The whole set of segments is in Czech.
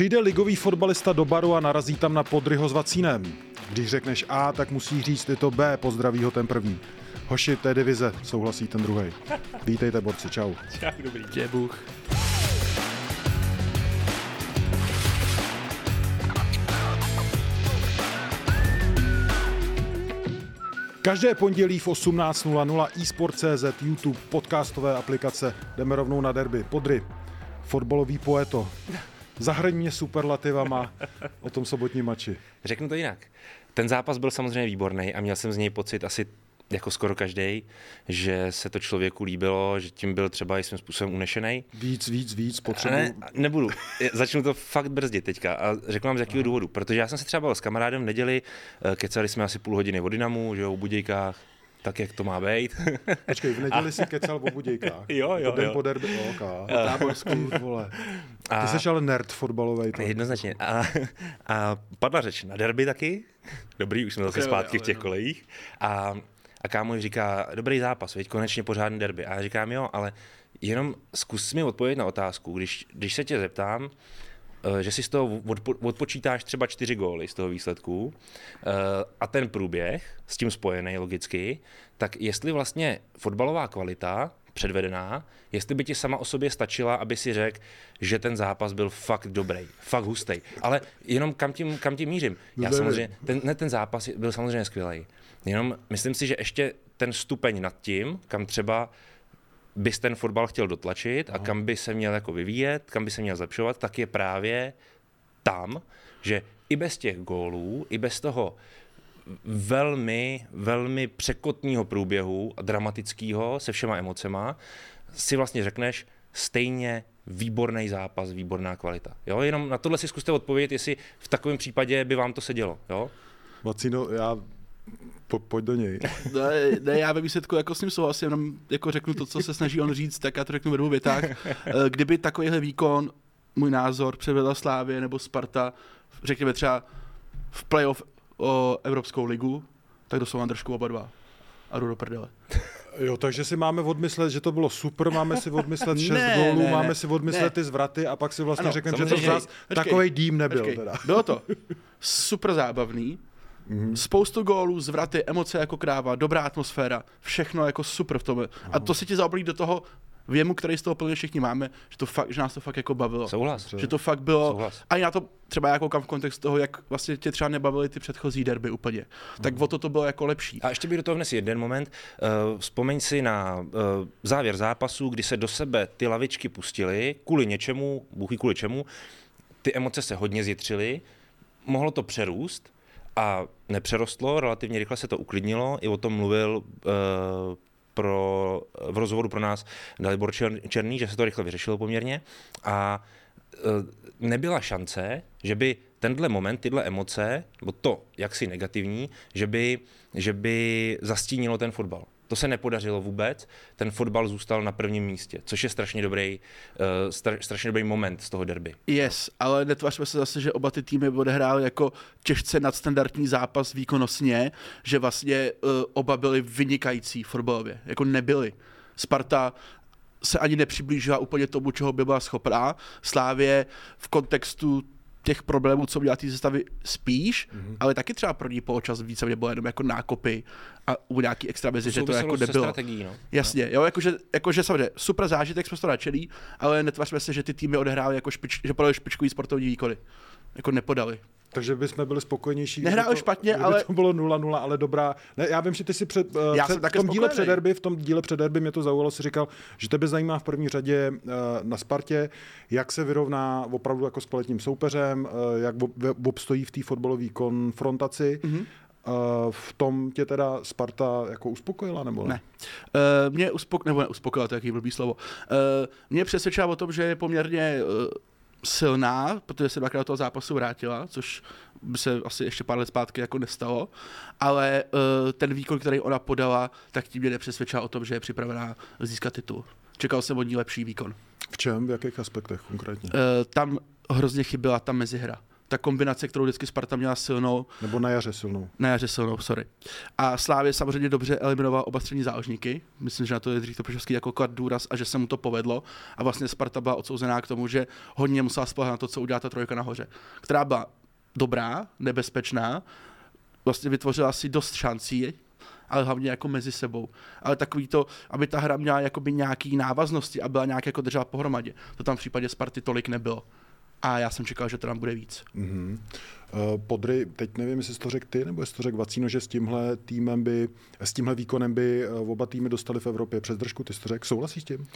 Přijde ligový fotbalista do baru a narazí tam na podryho s vacínem. Když řekneš A, tak musí říct i to B, pozdraví ho ten první. Hoši, je divize, souhlasí ten druhý. Vítejte, borci, čau. Čau, dobrý. Tě Bůh. Každé pondělí v 18.00 eSport.cz, YouTube, podcastové aplikace. Jdeme rovnou na derby. Podry, fotbalový poeto. Zahrň mě superlativama o tom sobotním mači. Řeknu to jinak. Ten zápas byl samozřejmě výborný a měl jsem z něj pocit asi jako skoro každý, že se to člověku líbilo, že tím byl třeba i svým způsobem unešený. Víc, víc, víc potřebu. Ne, nebudu. Začnu to fakt brzdit teďka a řeknu vám z jakého důvodu. Protože já jsem se třeba byl s kamarádem v neděli, eh, kecali jsme asi půl hodiny o Dynamu, že jo, o Budějkách, tak, jak to má být. Počkej, v neděli a... si kecal o Budějkách. Jo, jo, Den jo. po derby, OK. Táborskou, vole. Ty jsi ale nerd fotbalový. To. Jednoznačně. A, a padla řeč na derby taky. Dobrý, už jsme zase zpátky v těch kolejích. A a kámo říká, dobrý zápas, veď konečně pořádný derby. A já říkám, jo, ale jenom zkus mi odpovědět na otázku, když, když se tě zeptám, že si z toho odpo, odpočítáš třeba čtyři góly z toho výsledku eh, a ten průběh s tím spojený logicky, tak jestli vlastně fotbalová kvalita předvedená, jestli by ti sama o sobě stačila, aby si řekl, že ten zápas byl fakt dobrý, fakt hustý. Ale jenom kam tím, kam tím mířím? Já samozřejmě, ten, ne, ten zápas byl samozřejmě skvělý. Jenom myslím si, že ještě ten stupeň nad tím, kam třeba bys ten fotbal chtěl dotlačit a kam by se měl jako vyvíjet, kam by se měl zlepšovat, tak je právě tam, že i bez těch gólů, i bez toho velmi, velmi překotního průběhu a dramatického se všema emocema si vlastně řekneš stejně výborný zápas, výborná kvalita. Jo? Jenom na tohle si zkuste odpovědět, jestli v takovém případě by vám to sedělo. Jo? Vacino, já po, pojď do něj. Ne, ne, já ve výsledku jako s ním souhlasím, jenom jako řeknu to, co se snaží on říct, tak já to řeknu ve dvou větách. Kdyby takovýhle výkon, můj názor, převedla Slávě nebo Sparta, řekněme třeba v playoff o Evropskou ligu, tak doslova držku oba dva. A jdu do prdele. Jo, takže si máme odmyslet, že to bylo super, máme si odmyslet šest ne, gólů, ne, máme ne, si odmyslet ne. ty zvraty a pak si vlastně řekneme, že to zase takový dým nebyl. Počkej, teda. Bylo to super zábavný, Mm-hmm. Spoustu gólů, zvraty, emoce jako kráva, dobrá atmosféra, všechno jako super v tom. A to se ti zaoblí do toho věmu, který z toho plně všichni máme, že, to fakt, že nás to fakt jako bavilo. Souhlas. Že to fakt bylo, Souhlas. a já to třeba já koukám v kontextu toho, jak vlastně tě třeba nebavily ty předchozí derby úplně. Mm. Tak o to to bylo jako lepší. A ještě bych do toho vnes jeden moment. Uh, vzpomeň si na uh, závěr zápasu, kdy se do sebe ty lavičky pustily, kvůli něčemu, bůh kvůli čemu, ty emoce se hodně zjitřily, mohlo to přerůst, a nepřerostlo, relativně rychle se to uklidnilo, i o tom mluvil uh, pro, v rozhovoru pro nás Dalibor Černý, že se to rychle vyřešilo poměrně a uh, nebyla šance, že by tenhle moment, tyhle emoce, nebo to jaksi negativní, že by, že by zastínilo ten fotbal. To se nepodařilo vůbec, ten fotbal zůstal na prvním místě, což je strašně dobrý, uh, stra, strašně dobrý moment z toho derby. Yes, ale netvařme se zase, že oba ty týmy odehrály jako těžce nadstandardní zápas výkonnostně, že vlastně uh, oba byli vynikající fotbalově, jako nebyli. Sparta se ani nepřiblížila úplně tomu, čeho by byla schopná. Slávě v kontextu těch problémů, co měla ty sestavy spíš, mm-hmm. ale taky třeba pro ní poločas více bylo jenom jako nákopy a u nějaký extra mezi, že to jako nebylo. No. Jasně, jo, jakože, jakože samozřejmě super zážitek, jsme to nadšený, ale netvařme se, že ty týmy odehrály jako špič, že podali špičkový sportovní výkony. Jako nepodali. Takže bychom byli spokojenější. Nehráli špatně, ale... to bylo 0-0, ale dobrá. Ne, já vím, že ty si před, eh, já před, v tom díle před derby, v tom díle před derby mě to zaujalo, si říkal, že tebe zajímá v první řadě uh, na Spartě, jak se vyrovná opravdu jako s kvalitním soupeřem, uh, jak obstojí v té fotbalové konfrontaci. Mm-hmm. V tom tě teda Sparta jako uspokojila, nebo ne? Ne. Mě uspok... nebo neuspokojila, to je jaký blbý slovo. Mě přesvědčila o tom, že je poměrně silná, protože se dvakrát do toho zápasu vrátila, což by se asi ještě pár let zpátky jako nestalo, ale uh, ten výkon, který ona podala, tak tím mě nepřesvědčila o tom, že je připravená získat titul. Čekal jsem od ní lepší výkon. V čem, v jakých aspektech konkrétně? Uh, tam hrozně chyběla ta mezihra ta kombinace, kterou vždycky Sparta měla silnou. Nebo na jaře silnou. Na jaře silnou, sorry. A Slávě samozřejmě dobře eliminoval oba střední záložníky. Myslím, že na to je dřív to Topišovský jako klad důraz a že se mu to povedlo. A vlastně Sparta byla odsouzená k tomu, že hodně musela spolehat na to, co udělá ta trojka nahoře. Která byla dobrá, nebezpečná, vlastně vytvořila si dost šancí, ale hlavně jako mezi sebou. Ale takový to, aby ta hra měla jakoby nějaký návaznosti a byla nějak jako držela pohromadě. To tam v případě Sparty tolik nebylo. A já jsem čekal, že to tam bude víc. Mm-hmm. Podry, teď nevím, jestli jsi to řekl ty, nebo jestli to řekl Vacíno, že s tímhle týmem by, s tímhle výkonem by uh, oba týmy dostali v Evropě přes držku, ty jsi to řekl, souhlasíš s tím?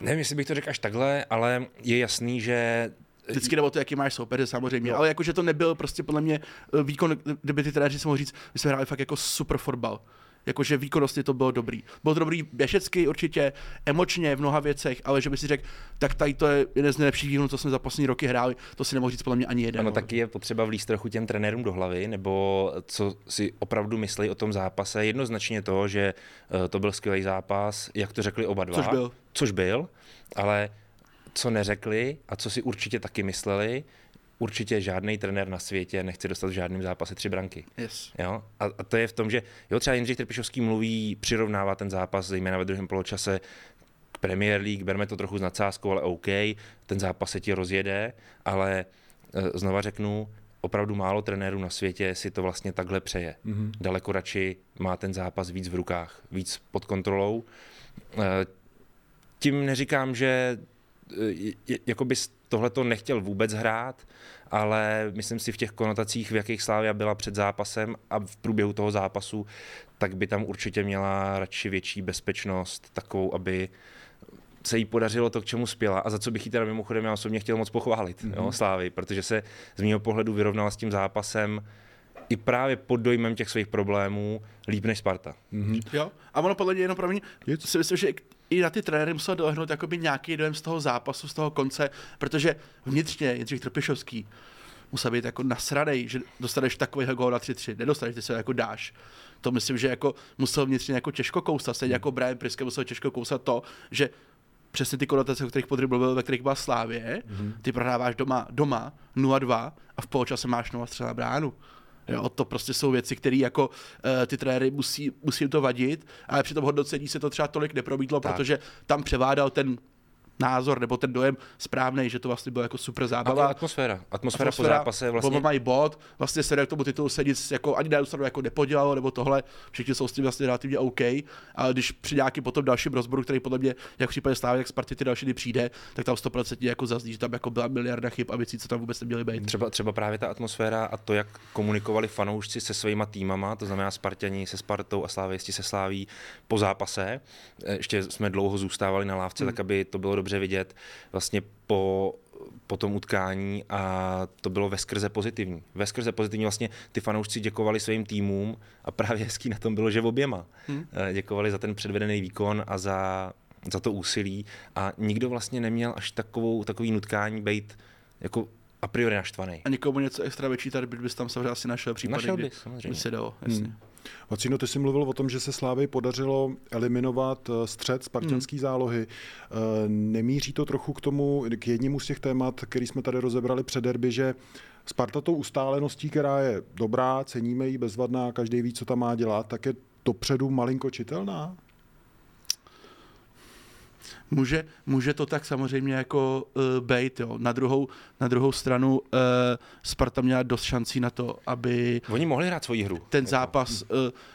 Nevím, jestli bych to řekl až takhle, ale je jasný, že Vždycky jde o to, jaký máš soupeře samozřejmě, no. ale jakože to nebyl prostě podle mě eh, výkon, kdyby ty trenéři si mohli říct, my jsme hráli fakt jako super fotbal. Jakože výkonnostně to bylo dobrý. Bylo to dobrý běžecky určitě, emočně v mnoha věcech, ale že by si řekl, tak tady to je jeden z nejlepších výkonů, co jsme za poslední roky hráli, to si nemohl říct podle mě ani jeden. Ano, taky je potřeba vlíst trochu těm trenérům do hlavy, nebo co si opravdu myslí o tom zápase. Jednoznačně to, že eh, to byl skvělý zápas, jak to řekli oba dva. Což byl. Což byl, ale co neřekli a co si určitě taky mysleli, určitě žádný trenér na světě nechce dostat v žádném zápase tři branky. Yes. Jo? A, a, to je v tom, že jo, třeba Jindřich Trpišovský mluví, přirovnává ten zápas, zejména ve druhém poločase, k Premier League, berme to trochu s nadsázkou, ale OK, ten zápas se ti rozjede, ale e, znova řeknu, opravdu málo trenérů na světě si to vlastně takhle přeje. Mm-hmm. Daleko radši má ten zápas víc v rukách, víc pod kontrolou. E, tím neříkám, že jako bys tohle to nechtěl vůbec hrát, ale myslím si v těch konotacích, v jakých Slávia byla před zápasem a v průběhu toho zápasu, tak by tam určitě měla radši větší bezpečnost, takovou, aby se jí podařilo to, k čemu spěla a za co bych jí teda mimochodem já osobně chtěl moc pochválit, mm-hmm. jo, Slávy, protože se z mého pohledu vyrovnala s tím zápasem i právě pod dojmem těch svých problémů líp než Sparta. Mm-hmm. Jo, a ono podle mě jenom pro mě, si myslím, že i na ty trenéry musel dohnout jakoby nějaký dojem z toho zápasu, z toho konce, protože vnitřně Jindřich Trpišovský musel být jako nasradej, že dostaneš takový gól na 3-3, nedostaneš, ty se jako dáš. To myslím, že jako musel vnitřně jako těžko kousat, stejně jako Brian Priske musel těžko kousat to, že přesně ty konotace, o kterých Podry byl, ve kterých byla Slávě, mm-hmm. ty prohráváš doma, doma 0-2 a v poločase máš 0 střela bránu. Jo, to prostě jsou věci, které jako uh, ty trenéry musí, musí to vadit, ale při tom hodnocení se to třeba tolik nepromítlo, tak. protože tam převádal ten názor nebo ten dojem správný, že to vlastně bylo jako super zábava. A atmosféra. atmosféra. Atmosféra po zápase vlastně. mají bod, vlastně se k tomu titulu se nic jako ani na jako nepodělalo, nebo tohle, všichni jsou s tím vlastně relativně OK, ale když při nějaký potom dalším rozboru, který podle mě, jak v případě stává, jak Sparty ty další přijde, tak tam 100% jako zazní, že tam jako byla miliarda chyb a věcí, co tam vůbec neměly být. Třeba, třeba právě ta atmosféra a to, jak komunikovali fanoušci se svýma týmama, to znamená Spartani se Spartou a Slávisti se Sláví po zápase. Ještě jsme dlouho zůstávali na lávce, hmm. tak aby to bylo dobře vidět vlastně po, po tom utkání a to bylo ve skrze pozitivní. Ve skrze pozitivní vlastně ty fanoušci děkovali svým týmům a právě hezký na tom bylo, že oběma. Hmm. Eh, děkovali za ten předvedený výkon a za, za to úsilí a nikdo vlastně neměl až takovou, takový nutkání být jako a priori naštvaný. A nikomu něco extra vyčítat, by bys tam samozřejmě asi našel případy, našel by, samozřejmě. by se dalo, jasně. Hmm. Vacíno, ty jsi mluvil o tom, že se Slávy podařilo eliminovat eh, střed spartanský hmm. zálohy. Eh, nemíří to trochu k tomu, k jednímu z těch témat, který jsme tady rozebrali před derby, že Sparta tou ustáleností, která je dobrá, ceníme ji, bezvadná, každý ví, co tam má dělat, tak je dopředu malinko čitelná? Může, může to tak samozřejmě jako uh, být, jo. Na druhou, na druhou stranu uh, Sparta měla dost šancí na to, aby... Oni mohli hrát svoji hru. Ten zápas, uh,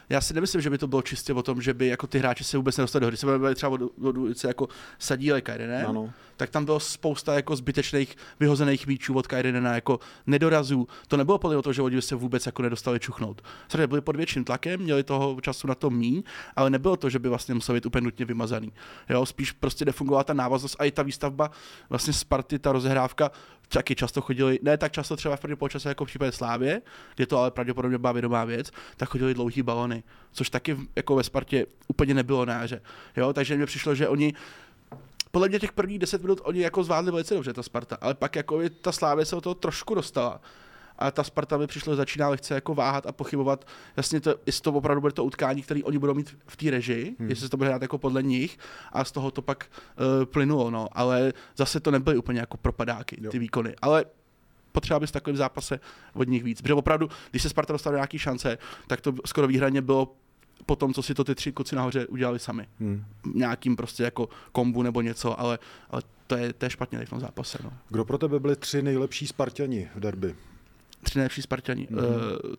já si nemyslím, že by to bylo čistě o tom, že by jako ty hráči se vůbec nedostali do hry. Se třeba o, o, o jako Sadíle Kairinen, ano. Tak tam bylo spousta jako zbytečných vyhozených míčů od Kairinena, jako nedorazů. To nebylo podle toho, že oni se vůbec jako nedostali čuchnout. Samozřejmě byli pod větším tlakem, měli toho času na to míň, ale nebylo to, že by vlastně museli být úplně nutně vymazaný. Jo, spíš prostě nefungovala ta návaznost a i ta výstavba vlastně Sparty, ta rozehrávka, taky často chodili, ne tak často třeba v prvním poločase jako v případě Slávě, kde to ale pravděpodobně byla vědomá věc, tak chodili dlouhý balony, což taky jako ve Spartě úplně nebylo na jaře. Jo, takže mi přišlo, že oni podle mě těch prvních 10 minut oni jako zvládli velice dobře, ta Sparta, ale pak jako ta Slávě se o toho trošku dostala a ta Sparta mi přišlo začíná lehce jako váhat a pochybovat, jasně to, jestli to opravdu bude to utkání, které oni budou mít v té režii, hmm. jestli se to bude hrát jako podle nich a z toho to pak uh, plynulo, no, ale zase to nebyly úplně jako propadáky, jo. ty výkony, ale potřeba bys v takovém zápase od nich víc. Protože opravdu, když se Sparta dostala do nějaký šance, tak to skoro výhradně bylo po tom, co si to ty tři kluci nahoře udělali sami. Hmm. Nějakým prostě jako kombu nebo něco, ale, ale to, je, to je špatně v tom zápase. No. Kdo pro tebe byli tři nejlepší Spartani v derby? tři nejlepší Spartani. Mm. Uh,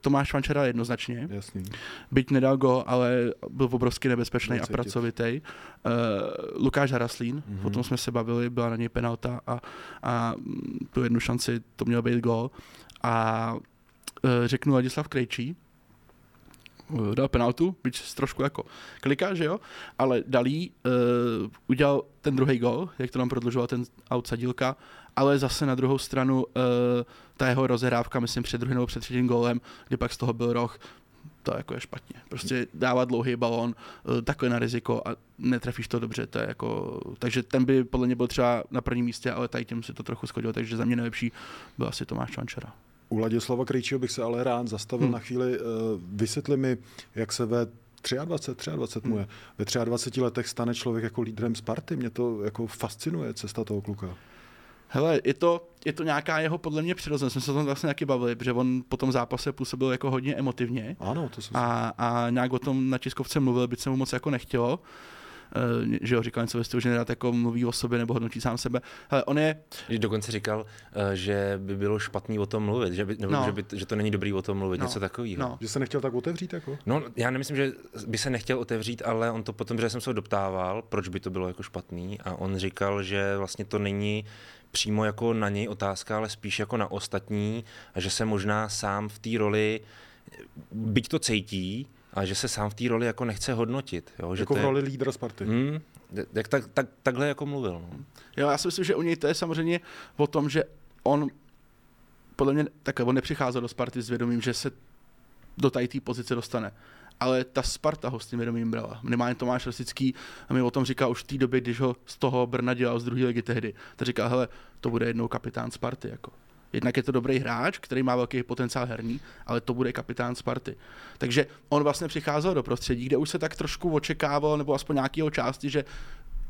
Tomáš Vančera jednoznačně. Jasný. Byť nedal go, ale byl obrovsky nebezpečný a pracovitý. Uh, Lukáš Haraslín, mm. o tom jsme se bavili, byla na něj penalta a, a tu jednu šanci to měl být gol. A uh, řeknu Ladislav Krejčí, dal penaltu, byť trošku jako kliká, že jo, ale Dalí uh, udělal ten druhý gol, jak to nám prodlužoval ten out sadílka, ale zase na druhou stranu uh, ta jeho rozehrávka, myslím před druhým nebo před třetím gólem, kdy pak z toho byl roh, to jako je špatně. Prostě dávat dlouhý balón, takhle na riziko a netrefíš to dobře, to je jako, takže ten by podle mě byl třeba na prvním místě, ale tady tím si to trochu schodil, takže za mě nejlepší byl asi Tomáš Čvančera. U Ladislava Krejčího bych se ale rád zastavil hmm. na chvíli. Uh, vysvětli mi, jak se ve 23, 23 mu je. Ve 23 letech stane člověk jako lídrem Sparty. Mě to jako fascinuje, cesta toho kluka. Hele, je to, je to nějaká jeho podle mě přirozenost. Jsme se o tom vlastně taky bavili, protože on po tom zápase působil jako hodně emotivně. Ano, to jsem a, a nějak o tom na tiskovce mluvil, byť se mu moc jako nechtělo. Uh, že jo, říkal něco ve stylu, že nerad jako mluví o sobě nebo hodnotí sám sebe. Hele, on je... Dokonce říkal, uh, že by bylo špatný o tom mluvit, že, by, nebo no. že, by, že to není dobrý o tom mluvit, no. něco takového. No. Že se nechtěl tak otevřít? Jako? No, já nemyslím, že by se nechtěl otevřít, ale on to potom, že jsem se ho doptával, proč by to bylo jako špatný a on říkal, že vlastně to není přímo jako na něj otázka, ale spíš jako na ostatní a že se možná sám v té roli, byť to cítí, a že se sám v té roli jako nechce hodnotit. Jo? Že jako v roli lídra Sparty. Hmm, jak tak, tak, takhle jako mluvil. No. Jo, já si myslím, že u něj to je samozřejmě o tom, že on podle mě takhle, on nepřicházel do Sparty s vědomím, že se do té pozice dostane. Ale ta Sparta ho s tím vědomím brala. Minimálně Tomáš Rosický a mi o tom říkal už v té době, když ho z toho Brna dělal z druhé ligy tehdy. Tak říkal, hele, to bude jednou kapitán Sparty. Jako. Jednak je to dobrý hráč, který má velký potenciál herní, ale to bude kapitán Sparty. Takže on vlastně přicházel do prostředí, kde už se tak trošku očekával, nebo aspoň nějakého části, že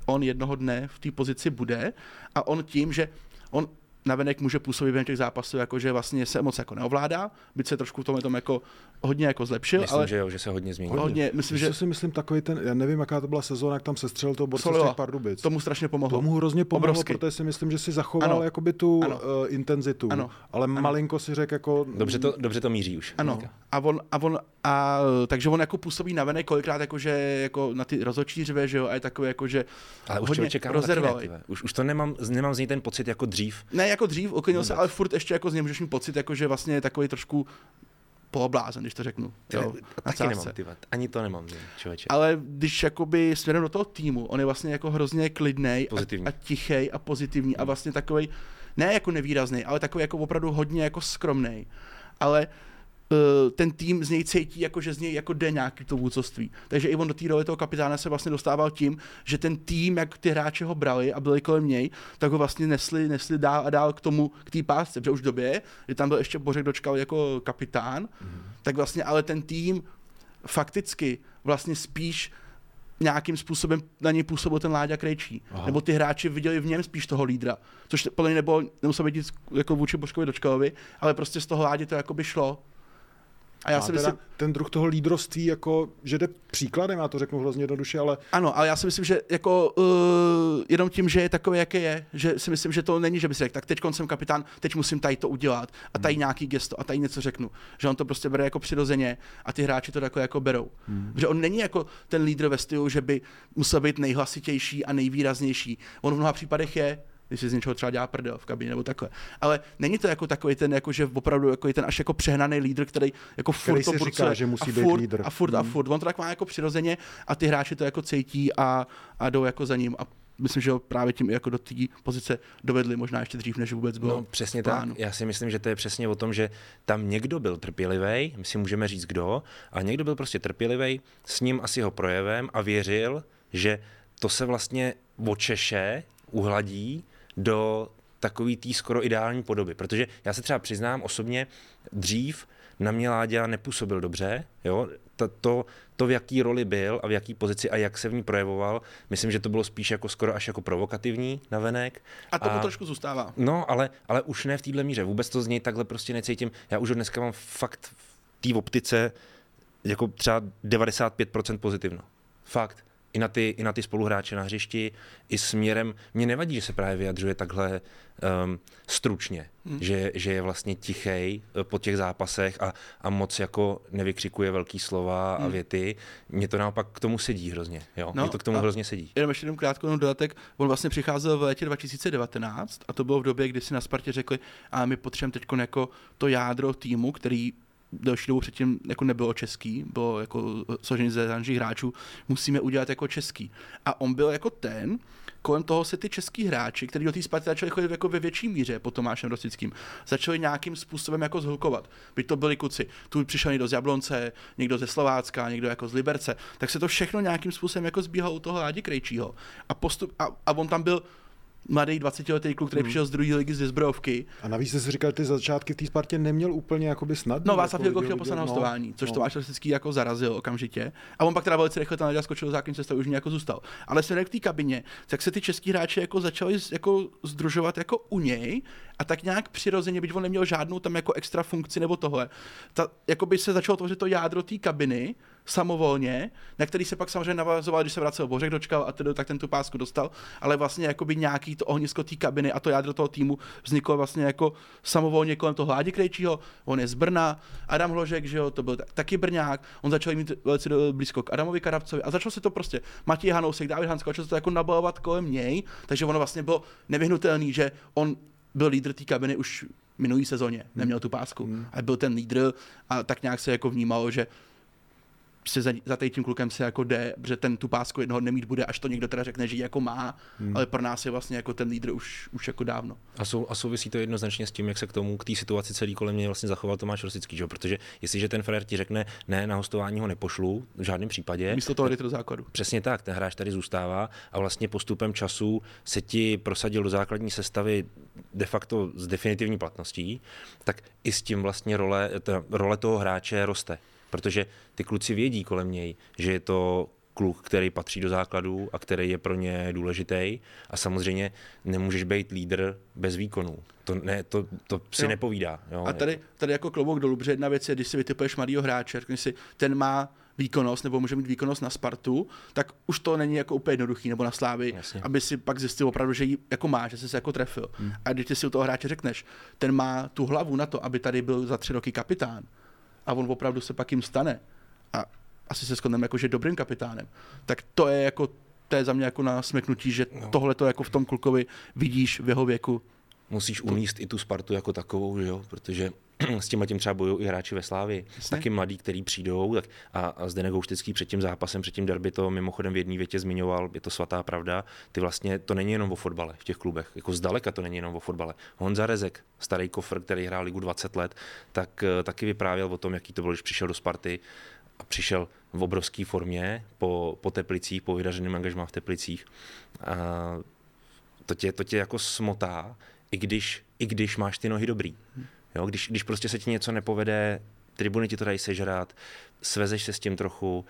on jednoho dne v té pozici bude a on tím, že on navenek může působit během těch zápasů, jako že vlastně se moc jako neovládá, byť se trošku v tom, tom jako hodně jako zlepšil. Myslím, ale že jo, že se hodně změnil. Hodně, myslím, že... si myslím takový ten, já nevím, jaká to byla sezóna, jak tam se střelil toho borce z těch Pardubic. Tomu strašně pomohlo. Tomu hrozně pomohlo, Obrovsky. protože si myslím, že si zachoval ano. jakoby tu ano. Uh, intenzitu, ano. ale ano. malinko si řekl jako... Dobře to, dobře to míří už. Ano. A on, a on, a, takže on jako působí na venek kolikrát jako, že jako na ty rozočí řve, že jo, a je takový jako, že ale už hodně rozerval. Už, už to nemám, nemám z něj ten pocit jako dřív. Ne, jako dřív, uklidnil se, ale furt ještě jako z něj můžeš mít pocit, jako, že vlastně je takový trošku poloblázen, když to řeknu. Jo, taky nemám, ty, ani to nemám, člověče. Ale když jakoby směrem do toho týmu, on je vlastně jako hrozně klidný a, a tichý a pozitivní a vlastně takový, ne jako nevýrazný, ale takový jako opravdu hodně jako skromný. Ale Eh, ten tým z něj cítí, jako že z něj jako jde nějaký to vůdcovství. Takže i on do té role toho kapitána se vlastně dostával tím, že ten tým, jak ty hráči ho brali a byli kolem něj, tak ho vlastně nesli, nesli dál a dál k tomu, k té pásce. Protože už v době, kdy tam byl ještě Bořek dočkal jako kapitán, mm. tak vlastně ale ten tým fakticky vlastně spíš nějakým způsobem na něj působil ten Láďa Krejčí. Aha. Nebo ty hráči viděli v něm spíš toho lídra. Což podle mě nebylo, nemuselo být jako vůči Božkovi Dočkalovi, ale prostě z toho Ládě to jako by šlo. A já si myslím, ten druh toho lídrovství, jako, že jde příkladem, já to řeknu hrozně jednoduše, ale... Ano, ale já si myslím, že jako uh, jenom tím, že je takový, jaký je, že si myslím, že to není, že by si řekl, tak teď jsem kapitán, teď musím tady to udělat a tady hmm. nějaký gesto a tady něco řeknu. Že on to prostě bere jako přirozeně a ty hráči to jako, jako berou. Hmm. Že on není jako ten lídr ve stylu, že by musel být nejhlasitější a nejvýraznější. On v mnoha případech je, když si z něčeho třeba dělá prdel v kabině nebo takhle. Ale není to jako takový ten, jako, že opravdu jako ten až jako přehnaný lídr, který jako furt který to burcuje, říká, že musí a být furt, lídr. A furt, hmm. a furt. On to tak má jako přirozeně a ty hráči to jako cítí a, a jdou jako za ním. A myslím, že ho právě tím jako do té pozice dovedli možná ještě dřív, než vůbec bylo. No, přesně tak. Já si myslím, že to je přesně o tom, že tam někdo byl trpělivý, my si můžeme říct kdo, a někdo byl prostě trpělivý s ním asi jeho projevem a věřil, že to se vlastně očeše, uhladí do takový tý skoro ideální podoby. Protože já se třeba přiznám osobně, dřív na mě Láďa nepůsobil dobře, jo, to, to, to, v jaký roli byl a v jaký pozici a jak se v ní projevoval, myslím, že to bylo spíš jako skoro až jako provokativní navenek. A to a, trošku zůstává. No, ale, ale už ne v téhle míře. Vůbec to z něj takhle prostě necítím. Já už dneska mám fakt v té optice jako třeba 95% pozitivno. Fakt i na ty, i na ty spoluhráče na hřišti, i směrem. Mně nevadí, že se právě vyjadřuje takhle um, stručně, hmm. že, že je vlastně tichý eh, po těch zápasech a, a moc jako nevykřikuje velký slova hmm. a věty. Mně to naopak k tomu sedí hrozně. Jo? No, Mně to k tomu hrozně sedí. Jenom ještě jenom krátkou dodatek. On vlastně přicházel v létě 2019 a to bylo v době, kdy si na Spartě řekli, a my potřebujeme teď jako to jádro týmu, který delší dobu předtím jako nebylo český, bylo jako složený ze zahraničních hráčů, musíme udělat jako český. A on byl jako ten, kolem toho se ty český hráči, kteří do té Sparty začali chodit jako ve větší míře po Tomášem Rosickým, začali nějakým způsobem jako zhlukovat. Byť to byli kuci. Tu přišel někdo z Jablonce, někdo ze Slovácka, někdo jako z Liberce. Tak se to všechno nějakým způsobem jako zbíhalo u toho Ládi Krejčího. A, postup, a, a on tam byl mladý 20-letý kluk, který hmm. přišel z druhé ligy z Zbrojovky. A navíc jsi říkal, ty začátky v té Spartě neměl úplně jakoby snadný. No, Václav Filko chtěl poslat na hostování, no, což no. Tomáš Lesický jako zarazil okamžitě. A on pak teda velice rychle tam skočil do základní cesty, už nějak jako zůstal. Ale se v té kabině, tak se ty český hráči jako začali jako združovat jako u něj a tak nějak přirozeně, byť on neměl žádnou tam jako extra funkci nebo tohle, ta, jako by se začalo tvořit to jádro té kabiny, samovolně, na který se pak samozřejmě navazoval, když se vracel Bořek, dočkal a tedy tak ten tu pásku dostal, ale vlastně jakoby nějaký to ohnisko té kabiny a to jádro toho týmu vzniklo vlastně jako samovolně kolem toho Hládi Krejčího, on je z Brna, Adam Hložek, že jo, to byl taky Brňák, on začal mít velice blízko k Adamovi Karabcovi a začalo se to prostě, Matěj Hanousek, David Hansko, začalo se to jako nabalovat kolem něj, takže ono vlastně bylo nevyhnutelný, že on byl lídr té kabiny už minulý sezóně, neměl tu pásku, hmm. a byl ten lídr a tak nějak se jako vnímalo, že se za, za tím klukem se jako jde, že ten tu pásku jednoho nemít bude, až to někdo teda řekne, že ji jako má, hmm. ale pro nás je vlastně jako ten lídr už, už jako dávno. A, sou, a souvisí to jednoznačně s tím, jak se k tomu, k té situaci celý kolem mě vlastně zachoval Tomáš Rosický, že? protože jestliže ten frér ti řekne, ne, na hostování ho nepošlu, v žádném případě. Místo toho jdete do základu. Přesně tak, ten hráč tady zůstává a vlastně postupem času se ti prosadil do základní sestavy de facto s definitivní platností, tak i s tím vlastně role, ta, role toho hráče roste protože ty kluci vědí kolem něj, že je to kluk, který patří do základů a který je pro ně důležitý. A samozřejmě nemůžeš být lídr bez výkonů. To, ne, to, to si jo. nepovídá. Jo. A tady, tady jako klobouk dolů, protože jedna věc je, když si vytipuješ mladýho hráče, řekni si, ten má výkonnost nebo může mít výkonnost na Spartu, tak už to není jako úplně jednoduchý, nebo na Slávy, Jasně. aby si pak zjistil opravdu, že ji jako má, že jsi se jako trefil. Hmm. A když ty si u toho hráče řekneš, ten má tu hlavu na to, aby tady byl za tři roky kapitán, a on opravdu se pak jim stane a asi se shodneme jako, že dobrým kapitánem, tak to je jako, to je za mě jako na smeknutí, že no. tohle to jako v tom klukovi vidíš v jeho věku. Musíš umíst i tu Spartu jako takovou, že jo? protože s tím tím třeba bojují i hráči ve Slávi. Jasně. Taky mladí, kteří přijdou. Tak a, a Zdenek Houštický před tím zápasem, před tím derby to mimochodem v jedné větě zmiňoval, je to svatá pravda. Ty vlastně, to není jenom o fotbale v těch klubech. Jako zdaleka to není jenom o fotbale. Honza Rezek, starý kofr, který hrál ligu 20 let, tak eh, taky vyprávěl o tom, jaký to bylo, když přišel do Sparty a přišel v obrovské formě po, po Teplicích, po vydařeném angažmá v Teplicích. A to tě, to tě jako smotá, i když, i když máš ty nohy dobrý. Jo, když, když prostě se ti něco nepovede, tribuny ti to dají sežrat, svezeš se s tím trochu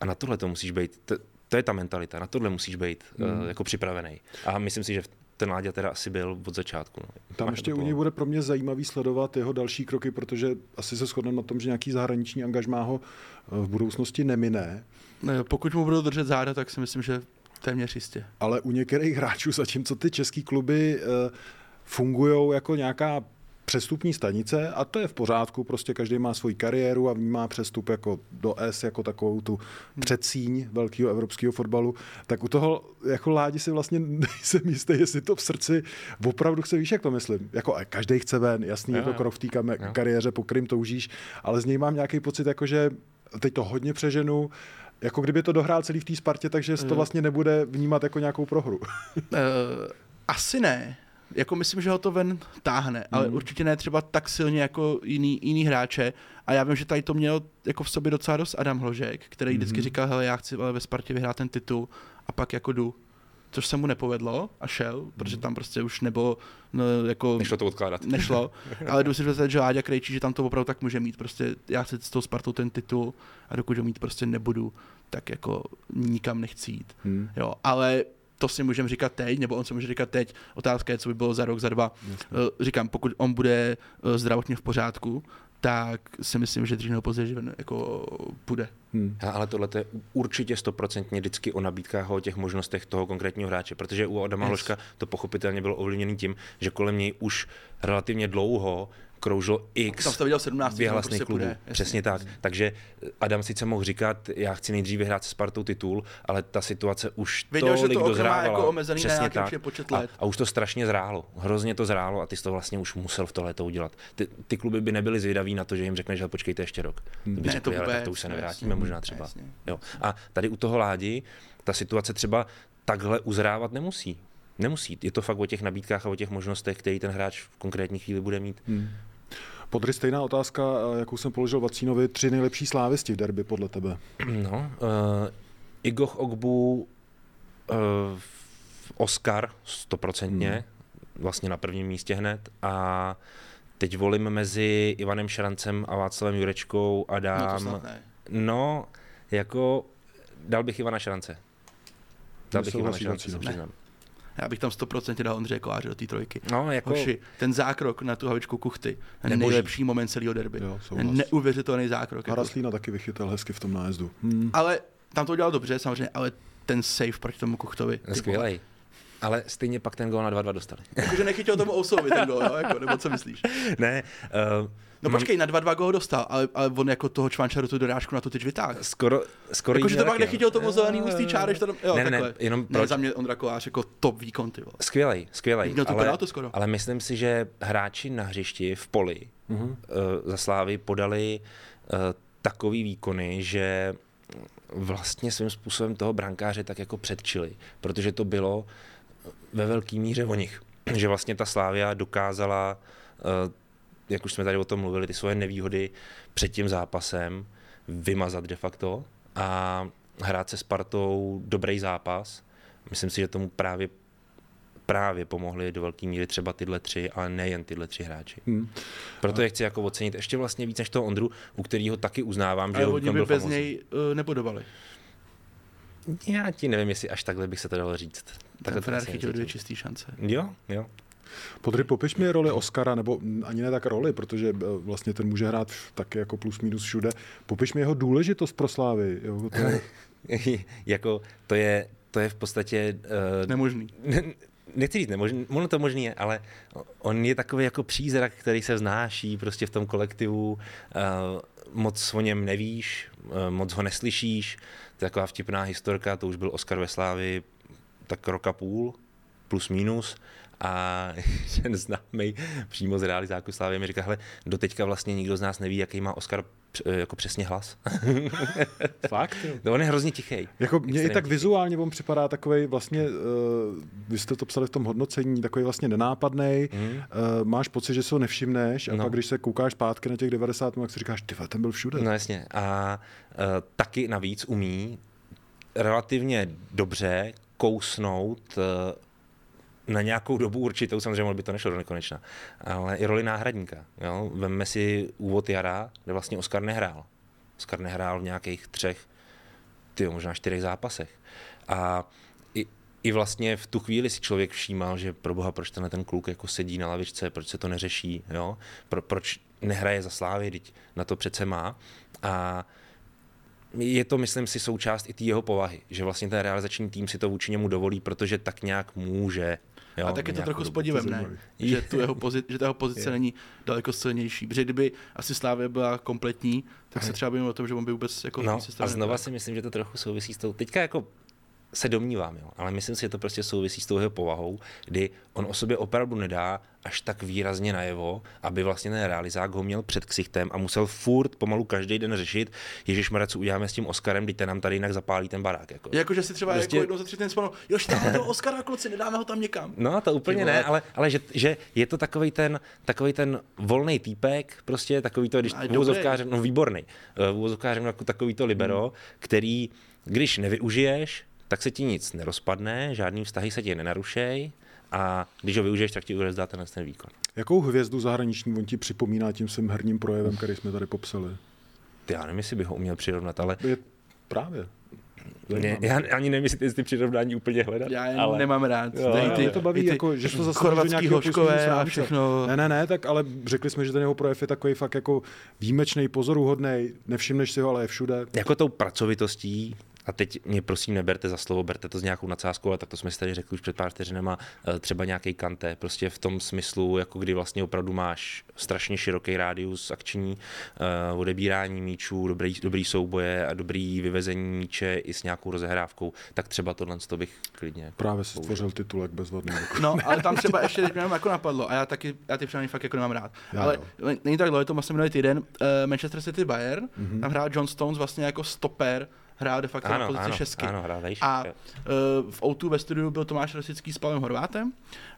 a na tohle to musíš být, to, to je ta mentalita, na tohle musíš být mm. uh, jako připravený. A myslím si, že ten Láďa teda asi byl od začátku. No. Tam ještě u něj bude pro mě zajímavý sledovat jeho další kroky, protože asi se shodneme na tom, že nějaký zahraniční angažmá ho eh, v budoucnosti nemine. Ne, pokud mu budou držet záda, tak si myslím, že téměř jistě. Ale u některých hráčů, zatímco ty české kluby uh, fungují jako nějaká přestupní stanice a to je v pořádku, prostě každý má svoji kariéru a má přestup jako do S, jako takovou tu předsíň velkého evropského fotbalu, tak u toho jako Ládi si vlastně nejsem jistý, jestli to v srdci opravdu chce, víš, jak to myslím. Jako každý chce ven, jasný jo, je to krok v té kariéře, po kterým toužíš, ale z něj mám nějaký pocit, jako že teď to hodně přeženu, jako kdyby to dohrál celý v té Spartě, takže to vlastně nebude vnímat jako nějakou prohru. uh, asi ne jako myslím, že ho to ven táhne, mm. ale určitě ne třeba tak silně jako jiný, jiný hráče. A já vím, že tady to měl jako v sobě docela dost Adam Hložek, který mm. vždycky říkal, hele, já chci ale ve Spartě vyhrát ten titul a pak jako jdu což se mu nepovedlo a šel, protože tam prostě už nebylo no, jako... Nešlo to odkládat. Nešlo, ale jdu si představit, že Láďa Krejčí, že tam to opravdu tak může mít, prostě já chci s tou Spartou ten titul a dokud ho mít prostě nebudu, tak jako nikam nechci jít. Hmm. Jo, ale to si můžeme říkat teď, nebo on si může říkat teď. Otázka je, co by bylo za rok, za dva. Jasně. Eh, říkám, pokud on bude eh, zdravotně v pořádku, tak si myslím, že dřív nebo později jako bude. Hmm. Ale tohle je určitě stoprocentně vždycky o nabídkách a o těch možnostech toho konkrétního hráče, protože u Adama yes. Hloška to pochopitelně bylo ovlivněné tím, že kolem něj už relativně dlouho kroužilo X tam viděl 17 vyhlasných prostě klubů. Půjde, Přesně tak. Takže Adam sice mohl říkat, já chci nejdřív vyhrát se Spartou titul, ale ta situace už Věděl, tolik že to dozrávala. Jako omezený Přesně tak. počet let. A, a, už to strašně zrálo. Hrozně to zrálo a ty jsi to vlastně už musel v tohle to udělat. Ty, ty, kluby by nebyly zvědaví na to, že jim řekneš, že počkejte ještě rok. Hmm. By ne, řekli, to vůbec, to už se nevrátíme jasně, možná třeba. Jo. A tady u toho Ládi ta situace třeba takhle uzrávat nemusí. Nemusí. Je to fakt o těch nabídkách a o těch možnostech, který ten hráč v konkrétní chvíli bude mít. Hmm. Podry stejná otázka, eh, jakou jsem položil Vacínovi. Tři nejlepší slávisti v derby podle tebe. No, uh, Igoch Ogbu, uh, Oscar, stoprocentně, hmm. vlastně na prvním místě hned. A teď volím mezi Ivanem Šrancem a Václavem Jurečkou a dám... No, no jako dal bych Ivana Šrance. Dal bych Ivana Šrance, se přiznám. Já bych tam 100% dal Ondřeje Koláře do té trojky. No, jako... Hoši, ten zákrok na tu havičku kuchty, ten nejlepší moment celého derby. Jo, Neuvěřitelný zákrok. Haraslína jako. taky vychytal hezky v tom nájezdu. Hmm. Ale tam to udělal dobře, samozřejmě, ale ten save proti tomu Kuchtovi. Skvělej. Ale stejně pak ten gol na 2-2 dostali. Jakože nechytil tomu Ousovi ten gol, no? jako, nebo co myslíš? ne, uh, No počkej, na 2-2 ho dostal, ale, ale on jako toho čvančaru tu dorážku na to teď vytáhl. Skoro, skoro Jakože to pak nechytil tomu zelený ústý čáry, že to tam, jo, ne, ne, ne, jenom proč? Ne, za mě Ondra Kolář jako top výkon, ty vole. Skvělej, skvělej. Měl ale, to skoro. ale myslím si, že hráči na hřišti v poli uh-huh. uh, za Slávy podali uh, takový výkony, že vlastně svým způsobem toho brankáře tak jako předčili, protože to bylo ve velké míře o nich. že vlastně ta Slávia dokázala uh, jak už jsme tady o tom mluvili, ty svoje nevýhody před tím zápasem vymazat de facto a hrát se Spartou dobrý zápas. Myslím si, že tomu právě právě pomohli do velké míry třeba tyhle tři, ale nejen tyhle tři hráči. Hmm. Proto je chci jako ocenit ještě vlastně víc než toho Ondru, u kterého taky uznávám, ale že oni by bez něj uh, nebudovali. Já ti nevím, jestli až takhle bych se to dalo říct. Takhle Ten chytil dvě čisté šance. Jo, jo. Podry, popiš mi roli Oscara, nebo ani ne tak roli, protože eh, vlastně ten může hrát taky jako plus minus všude. Popiš mi jeho důležitost pro Slávy. Jo, to je... jako to je, to je v podstatě... Uh, Nemožný. Ne, nechci říct nemožný, ono to možný je, ale on je takový jako přízrak, který se vznáší prostě v tom kolektivu, uh, moc o něm nevíš, uh, moc ho neslyšíš, to je taková vtipná historka, to už byl Oscar ve Slávi tak roka půl, plus minus, a ten známý přímo z realizáku Slávy mi říká, hele, doteďka vlastně nikdo z nás neví, jaký má Oscar jako přesně hlas. Fakt? No, on je hrozně tichý. Jako mě i tak tichý. vizuálně on připadá takový vlastně, uh, vy jste to psali v tom hodnocení, takový vlastně nenápadný. Mm. Uh, máš pocit, že se ho nevšimneš a no. pak když se koukáš zpátky na těch 90, tak si říkáš, ty ten byl všude. No jasně. A uh, taky navíc umí relativně dobře kousnout uh, na nějakou dobu určitou, samozřejmě by to nešlo do nekonečna, ale i roli náhradníka. Jo? Vemme si úvod jara, kde vlastně Oscar nehrál. Oscar nehrál v nějakých třech, ty možná čtyřech zápasech. A i, i vlastně v tu chvíli si člověk všímal, že pro boha, proč tenhle ten kluk jako sedí na lavičce, proč se to neřeší, jo? Pro, proč nehraje za slávy, teď na to přece má. A je to, myslím si, součást i té jeho povahy, že vlastně ten realizační tým si to vůči němu dovolí, protože tak nějak může. Jo, a tak je to trochu s podívem, ne? Že, tu jeho pozice, že ta jeho pozice není daleko silnější. Protože kdyby asi Slávě byla kompletní, tak se třeba bavíme o tom, že on by vůbec jako... No, a znova si myslím, že to trochu souvisí s tou... Teďka jako se domnívám, jo. ale myslím si, že to prostě souvisí s tou jeho povahou, kdy on o sobě opravdu nedá až tak výrazně najevo, aby vlastně ten realizák ho měl před ksichtem a musel furt pomalu každý den řešit, Ježíš co uděláme s tím Oscarem, když ten nám tady jinak zapálí ten barák. Jako. jako že si třeba prostě... jako jednou za tři den spomenu, jo, dáme toho Oscara, kluci, nedáme ho tam někam. No, to úplně ne, ale, ale že, že, je to takový ten, takový ten volný týpek, prostě takový to, když vůzovkářem, no výborný, vůzovkářem jako takový to libero, hmm. který, když nevyužiješ, tak se ti nic nerozpadne, žádný vztahy se ti nenarušej a když ho využiješ, tak ti urezdá ten, ten výkon. Jakou hvězdu zahraniční on ti připomíná tím svým herním projevem, který jsme tady popsali? Já nevím, jestli bych ho uměl přirovnat, ale... Je právě. Ne, já ani nevím, jestli ty, ty přirovnání úplně hledat. Já je ale... nemám rád. Jo, Dej, ty, to baví, ty jako, že to zase chorvatský hoškové a všechno. Ne, ne, ne, tak ale řekli jsme, že ten jeho projev je takový fakt jako výjimečný, pozoruhodný, nevšimneš si ho, ale je všude. Jako tou pracovitostí a teď mě prosím neberte za slovo, berte to s nějakou nadsázkou, ale tak to jsme si tady řekli už před pár vteřinama, eh, třeba nějaký kante, prostě v tom smyslu, jako kdy vlastně opravdu máš strašně široký rádius akční, uh, odebírání míčů, dobrý, dobrý souboje a dobrý vyvezení míče i s nějakou rozehrávkou, tak třeba tohle to bych klidně. Právě si stvořil titulek bezvadný. No, ale tam třeba ještě teď mě jako napadlo a já taky, já ty přání fakt jako nemám rád. Já ale jo. není tak dlouho, to vlastně minulý týden, uh, Manchester City Bayern, mm-hmm. tam hrál John Stones vlastně jako stoper hrál de facto ano, na pozici ano, šestky. Ano, hrál a uh, v O2 ve studiu byl Tomáš Rosický s Pavlem Horvátem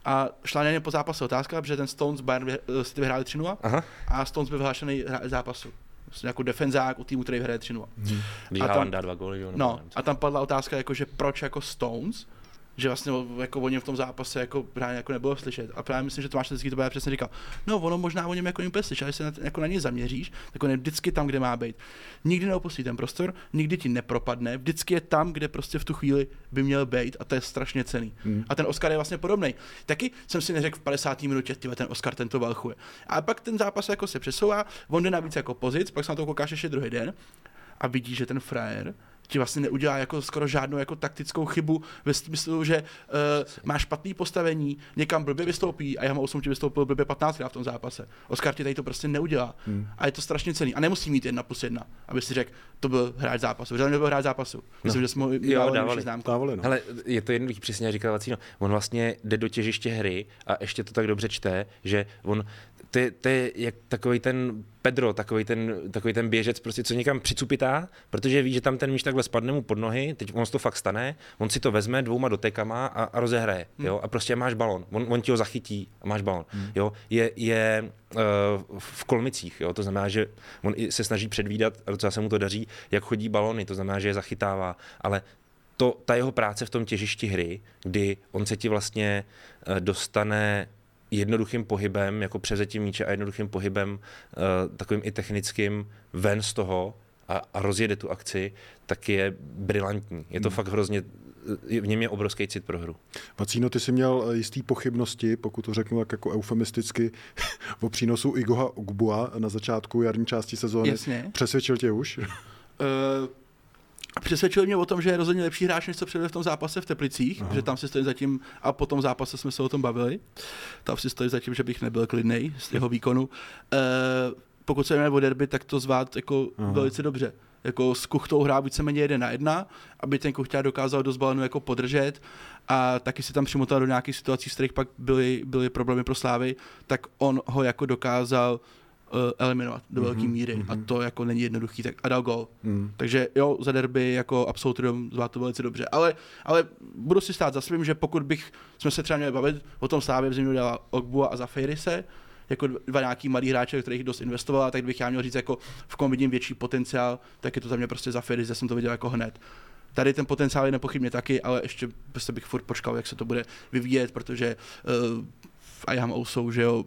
a šla na ně po zápase otázka, protože ten Stones Bayern uh, City vyhráli 3 a Stones byl vyhlášený zápasu. Jako defenzák u týmu, který hraje 3 hmm. A tam, dá dva góly, no, a tam padla otázka, jako, že proč jako Stones, že vlastně jako o něm v tom zápase jako právě jako nebylo slyšet. A právě myslím, že Tomáš Tecký to bude přesně říkal, no ono možná o něm jako úplně slyšet, ale se na, jako na něj zaměříš, tak on je vždycky tam, kde má být. Nikdy neopustí ten prostor, nikdy ti nepropadne, vždycky je tam, kde prostě v tu chvíli by měl být a to je strašně cený. Hmm. A ten Oscar je vlastně podobný. Taky jsem si neřekl v 50. minutě, tyhle, ten Oscar tento valchuje. A pak ten zápas jako se přesouvá, on jde navíc jako pozic, pak se na to koukáš ještě druhý den a vidí, že ten frajer ti vlastně neudělá jako skoro žádnou jako taktickou chybu ve smyslu, že uh, má špatný postavení, někam blbě vystoupí a já mám 8 ti vystoupil blbě 15 v tom zápase. Oscar ti tady to prostě neudělá. Hmm. A je to strašně cený. A nemusí mít jedna plus jedna, aby si řekl, to byl hráč zápasu. Protože byl hráč zápasu. Myslím, no. že jsme ho jo, dávali. dávali no. Ale je to jednoduchý, přesně říkal Vacíno. On vlastně jde do těžiště hry a ještě to tak dobře čte, že on to je, to je jak takový ten Pedro, takový ten, takový ten běžec, prostě co někam přicupitá, protože ví, že tam ten míč takhle spadne mu pod nohy, teď on to fakt stane, on si to vezme dvouma dotekama a, a rozehraje, hmm. jo, a prostě máš balon, on, on ti ho zachytí a máš balon, hmm. jo, je, je uh, v kolmicích, jo, to znamená, že on se snaží předvídat, a docela se mu to daří, jak chodí balony, to znamená, že je zachytává, ale to, ta jeho práce v tom těžišti hry, kdy on se ti vlastně uh, dostane jednoduchým pohybem, jako převzetím míče a jednoduchým pohybem, uh, takovým i technickým, ven z toho a, a rozjede tu akci, tak je brilantní. Je to hmm. fakt hrozně v něm je obrovský cit pro hru. Vacíno, ty jsi měl eh, jistý pochybnosti, pokud to řeknu tak jako eufemisticky, o přínosu Igoha Ugbua na začátku jarní části sezóny. Jasně. Přesvědčil tě už? Uh, Přesvědčil mě o tom, že je rozhodně lepší hráč, než co předvedl v tom zápase v Teplicích, Aha. že tam si stojí zatím, a po tom zápase jsme se o tom bavili, tam si stojí zatím, že bych nebyl klidný z jeho výkonu. E, pokud se jmenuje o derby, tak to zvát jako Aha. velice dobře. Jako s Kuchtou hrá víceméně jeden na jedna, aby ten Kuchta dokázal dost balenu jako podržet a taky se tam přimotal do nějakých situací, z kterých pak byly, byly problémy pro Slávy, tak on ho jako dokázal eliminovat do velké mm-hmm, míry mm-hmm. a to jako není jednoduchý, tak a dal gol. Mm. Takže jo, za derby jako absolutorium zvá to velice dobře, ale, ale budu si stát za svým, že pokud bych, jsme se třeba měli bavit o tom Slávě v zimě dala Ogbua a za Fejrise, jako dva nějaký malý hráče, kterých dost investovala, tak bych já měl říct, jako v kom vidím větší potenciál, tak je to za mě prostě za Fejrise, jsem to viděl jako hned. Tady ten potenciál je nepochybně taky, ale ještě prostě bych furt počkal, jak se to bude vyvíjet, protože uh, IHAM jsou, že jo.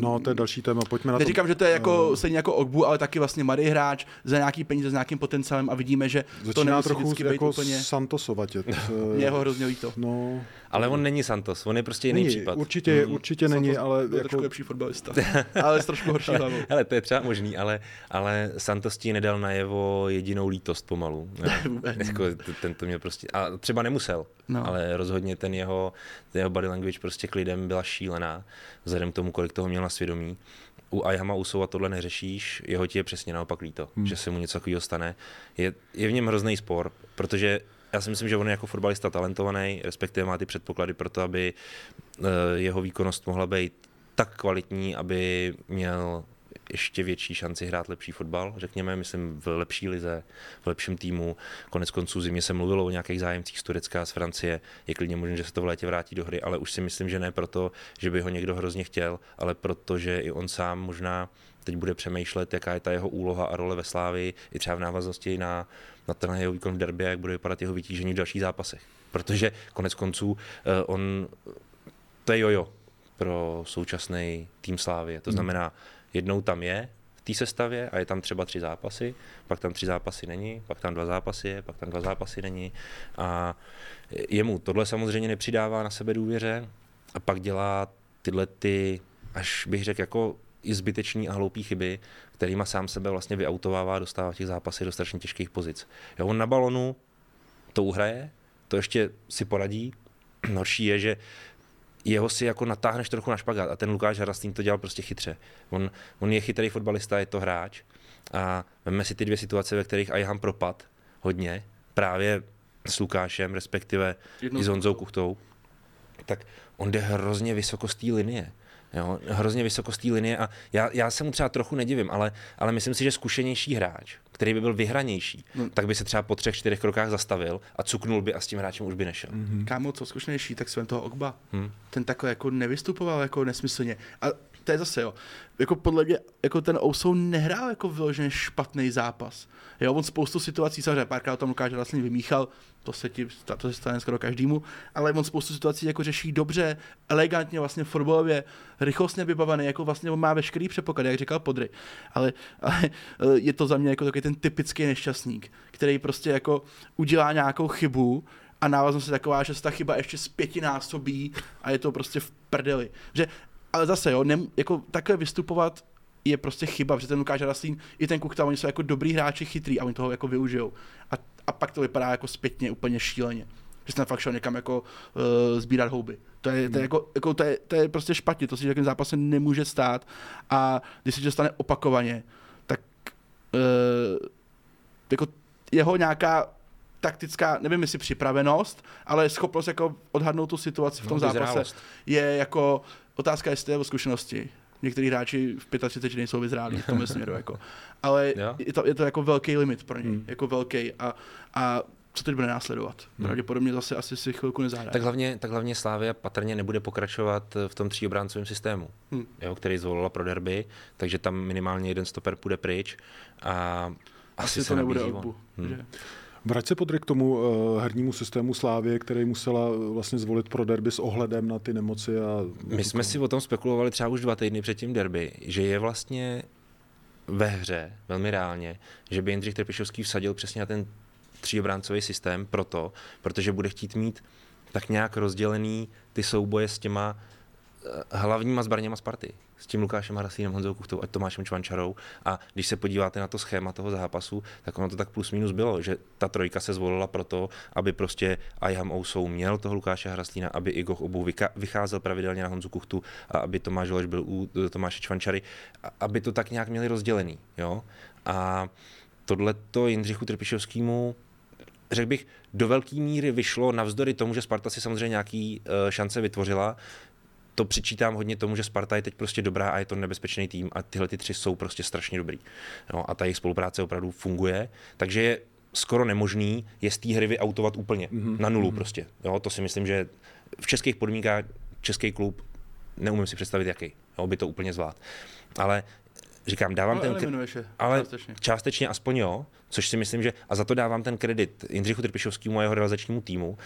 No, to je další téma, pojďme na to. Neříkám, že to je jako uh, stejně jako Ogbu, ale taky vlastně mladý hráč za nějaký peníze s nějakým potenciálem a vidíme, že Začíná to nemusí trochu jako úplně... Santosovatět. Mě ho hrozně líto. No, ale on není Santos, on je prostě jiný není, případ. Určitě, mm. určitě Santos není, ale... Jako... trošku lepší fotbalista, ale s trošku horší hlavou. Hele, to je třeba možný, ale, ale Santos ti nedal najevo jedinou lítost pomalu. jako, ten to mě prostě... A třeba nemusel, no. ale rozhodně ten jeho, ten jeho body language prostě k lidem byla šílená, vzhledem k tomu, kolik toho měl na svědomí u Ayama Usova tohle neřešíš, jeho ti je přesně naopak líto, hmm. že se mu něco takového stane. Je, je v něm hrozný spor, protože já si myslím, že on je jako fotbalista talentovaný, respektive má ty předpoklady pro to, aby eh, jeho výkonnost mohla být tak kvalitní, aby měl ještě větší šanci hrát lepší fotbal, řekněme, myslím v lepší lize, v lepším týmu. Konec konců zimě se mluvilo o nějakých zájemcích z Turecka, z Francie. Je klidně možné, že se to v létě vrátí do hry, ale už si myslím, že ne proto, že by ho někdo hrozně chtěl, ale proto, že i on sám možná teď bude přemýšlet, jaká je ta jeho úloha a role ve Slávii, i třeba v návaznosti na, na ten jeho výkon v derby, jak bude vypadat jeho vytížení v dalších zápasech. Protože konec konců eh, on, to je jojo pro současný tým Slávie. To hmm. znamená, jednou tam je v té sestavě a je tam třeba tři zápasy, pak tam tři zápasy není, pak tam dva zápasy je, pak tam dva zápasy není. A jemu tohle samozřejmě nepřidává na sebe důvěře a pak dělá tyhle ty, až bych řekl, jako i zbytečný a hloupý chyby, kterýma sám sebe vlastně vyautovává, dostává těch zápasech do strašně těžkých pozic. Jo, on na balonu to uhraje, to ještě si poradí. Horší je, že jeho si jako natáhneš trochu na špagát a ten Lukáš Harastýn to dělal prostě chytře. On, on je chytrý fotbalista, je to hráč a veme si ty dvě situace, ve kterých Ajham propad hodně, právě s Lukášem, respektive Jednou i s Honzou Kuchtou, tak on jde hrozně vysoko z té linie. Jo, hrozně vysoko z té linie a já, já se mu třeba trochu nedivím, ale, ale myslím si, že zkušenější hráč, který by byl vyhranější, hmm. tak by se třeba po třech, čtyřech krokách zastavil a cuknul by a s tím hráčem už by nešel. Mm-hmm. Kámo, co zkušenější, tak jsem toho Ogba. Hmm. Ten takhle jako nevystupoval jako nesmyslně. A to je zase, jo. Jako podle mě, jako ten Ousou nehrál jako vyloženě špatný zápas. Jo, on spoustu situací, samozřejmě párkrát tam Lukáš vlastně vymíchal, to se, ti, to se stane skoro každému, ale on spoustu situací jako řeší dobře, elegantně, vlastně fotbalově, rychlostně vybavený, jako vlastně on má veškerý předpoklad, jak říkal Podry. Ale, ale, eh, je to za mě jako takový ten typický nešťastník, který prostě jako udělá nějakou chybu, a návaznost je taková, že se ta chyba ještě z pětinásobí a je to prostě v prdeli. Že ale zase, jo, nem, jako takhle vystupovat je prostě chyba, protože ten Lukáš Raslín i ten Kukta, oni jsou jako dobrý hráči, chytrý a oni toho jako využijou. A, a pak to vypadá jako zpětně úplně šíleně. Že jsem fakt šel někam jako uh, sbírat houby. To je, to, je jako, jako, to, je, to je prostě špatně, to si v takovém zápase nemůže stát a když se to stane opakovaně, tak uh, jako jeho nějaká taktická, nevím jestli připravenost, ale schopnost jako odhadnout tu situaci v tom no, zápase je jako otázka, jestli je o zkušenosti. Někteří hráči v 35 nejsou vyzrálí v tom směru, jako. ale je to, je to jako velký limit pro ně, hmm. jako velký a, a co teď bude následovat. Hmm. Pravděpodobně zase asi si chvilku nezahraje. Tak hlavně, tak hlavně Slávia patrně nebude pokračovat v tom tříobráncovém systému, hmm. jo, který zvolila pro derby, takže tam minimálně jeden stoper půjde pryč a asi, asi to nebude odbu, hmm. Vrať se podry k tomu uh, hernímu systému Slávě, který musela eh, vlastně zvolit pro derby s ohledem na ty nemoci. A... My jsme si o tom spekulovali třeba už dva týdny před tím derby, že je vlastně ve hře, velmi reálně, že by Jindřich Trpišovský vsadil přesně na ten tříobráncový systém proto, protože bude chtít mít tak nějak rozdělený ty souboje s těma eh, hlavníma zbraněma Sparty s tím Lukášem Harasínem, Honzou Kuchtou a Tomášem Čvančarou. A když se podíváte na to schéma toho zápasu, tak ono to tak plus minus bylo, že ta trojka se zvolila proto, aby prostě Ayham Ousou měl toho Lukáše Haraslína, aby Igor Obu vycházel pravidelně na Honzu Kuchtu a aby Tomáš Holeš byl u Tomáše Čvančary, aby to tak nějak měli rozdělený. Jo? A tohle to Jindřichu Trpišovskému řekl bych, do velké míry vyšlo navzdory tomu, že Sparta si samozřejmě nějaký uh, šance vytvořila, to přičítám hodně tomu, že Sparta je teď prostě dobrá a je to nebezpečný tým a tyhle ty tři jsou prostě strašně dobrý. No, a ta jejich spolupráce opravdu funguje, takže je skoro nemožný je z té hry vyautovat úplně mm-hmm. na nulu mm-hmm. prostě. Jo, to si myslím, že v českých podmínkách český klub neumím si představit, jaký jo, by to úplně zvlád. Ale říkám, dávám ale ten... Je, ale částečně. částečně aspoň jo, což si myslím, že... A za to dávám ten kredit Jindřichu Trpišovskému a jeho realizačnímu týmu,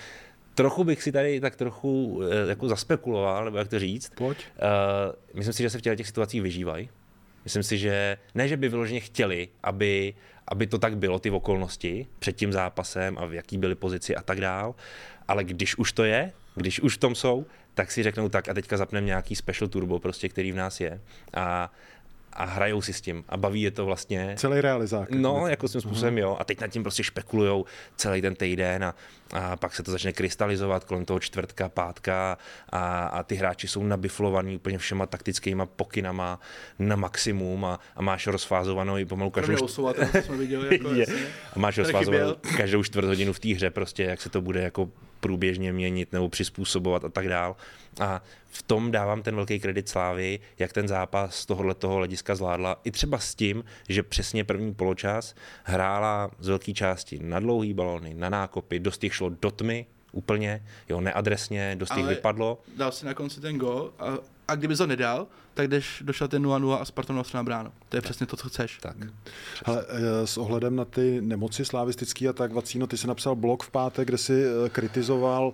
trochu bych si tady tak trochu eh, jako zaspekuloval, nebo jak to říct. Pojď. Uh, myslím si, že se v těch situacích vyžívají. Myslím si, že ne, že by vyloženě chtěli, aby, aby to tak bylo, ty okolnosti před tím zápasem a v jaký byly pozici a tak dál, ale když už to je, když už v tom jsou, tak si řeknou tak a teďka zapneme nějaký special turbo, prostě, který v nás je. A a hrajou si s tím a baví je to vlastně. Celý realizák. No, jako svým způsobem uh-huh. jo. A teď nad tím prostě špekulujou celý ten týden a, a pak se to začne krystalizovat kolem toho čtvrtka, pátka a, a ty hráči jsou nabiflovaní úplně všema taktickýma pokynama na maximum a, a máš rozfázovanou i pomalu každou... Osova, jsme viděli, jako je. A máš rozfázovanou každou čtvrt hodinu v té hře prostě, jak se to bude jako průběžně měnit nebo přizpůsobovat a tak dál. A v tom dávám ten velký kredit Slávy, jak ten zápas z tohohle toho hlediska zvládla. I třeba s tím, že přesně první poločas hrála z velké části na dlouhý balony, na nákopy, dost jich šlo do tmy, úplně, jo, neadresně, dost jich vypadlo. dal si na konci ten gol a, a kdyby to nedal, tak jdeš došel ten 0-0 a Spartan na bránu. To je tak. přesně to, co chceš. Tak. Ale eh, s ohledem na ty nemoci slavistický a tak, Vacíno, ty jsi napsal blog v pátek, kde si eh, kritizoval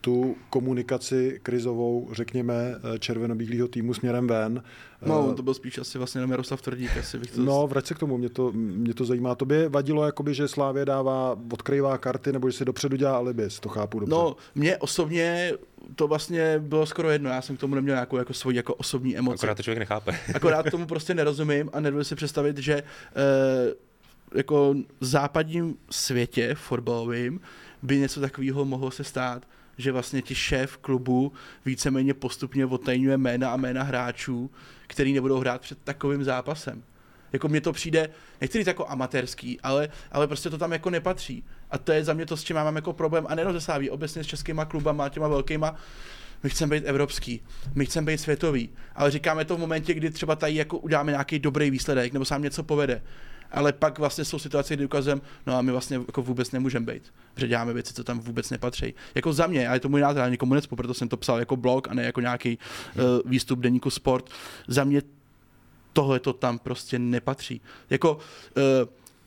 tu komunikaci krizovou, řekněme, eh, červenobílého týmu směrem ven. No, to byl spíš asi vlastně Miroslav Tvrdík, asi bych to... No, vrať se k tomu, mě to, mě to zajímá. Tobě vadilo, jakoby, že Slávě dává, odkrývá karty, nebo že si dopředu dělá alibi, to chápu dobře. No, mě osobně to vlastně bylo skoro jedno, já jsem k tomu neměl nějakou jako svoji jako osobní emoci. Akorát to člověk nechápe. Akorát tomu prostě nerozumím a nedovedu si představit, že e, jako v západním světě fotbalovým by něco takového mohlo se stát že vlastně ti šéf klubu víceméně postupně odtajňuje jména a jména hráčů, který nebudou hrát před takovým zápasem. Jako mně to přijde, nechci říct jako amatérský, ale, ale prostě to tam jako nepatří. A to je za mě to, s čím mám jako problém, a Sáví, obecně s českýma klubama, těma velkýma, my chceme být evropský, my chceme být světový, ale říkáme to v momentě, kdy třeba tady jako uděláme nějaký dobrý výsledek, nebo sám něco povede ale pak vlastně jsou situace, kdy ukazujeme, no a my vlastně jako vůbec nemůžeme být, protože děláme věci, co tam vůbec nepatří. Jako za mě, a je to můj názor, já nikomu necpu, proto jsem to psal jako blog a ne jako nějaký uh, výstup deníku sport. Za mě tohle to tam prostě nepatří. Jako uh,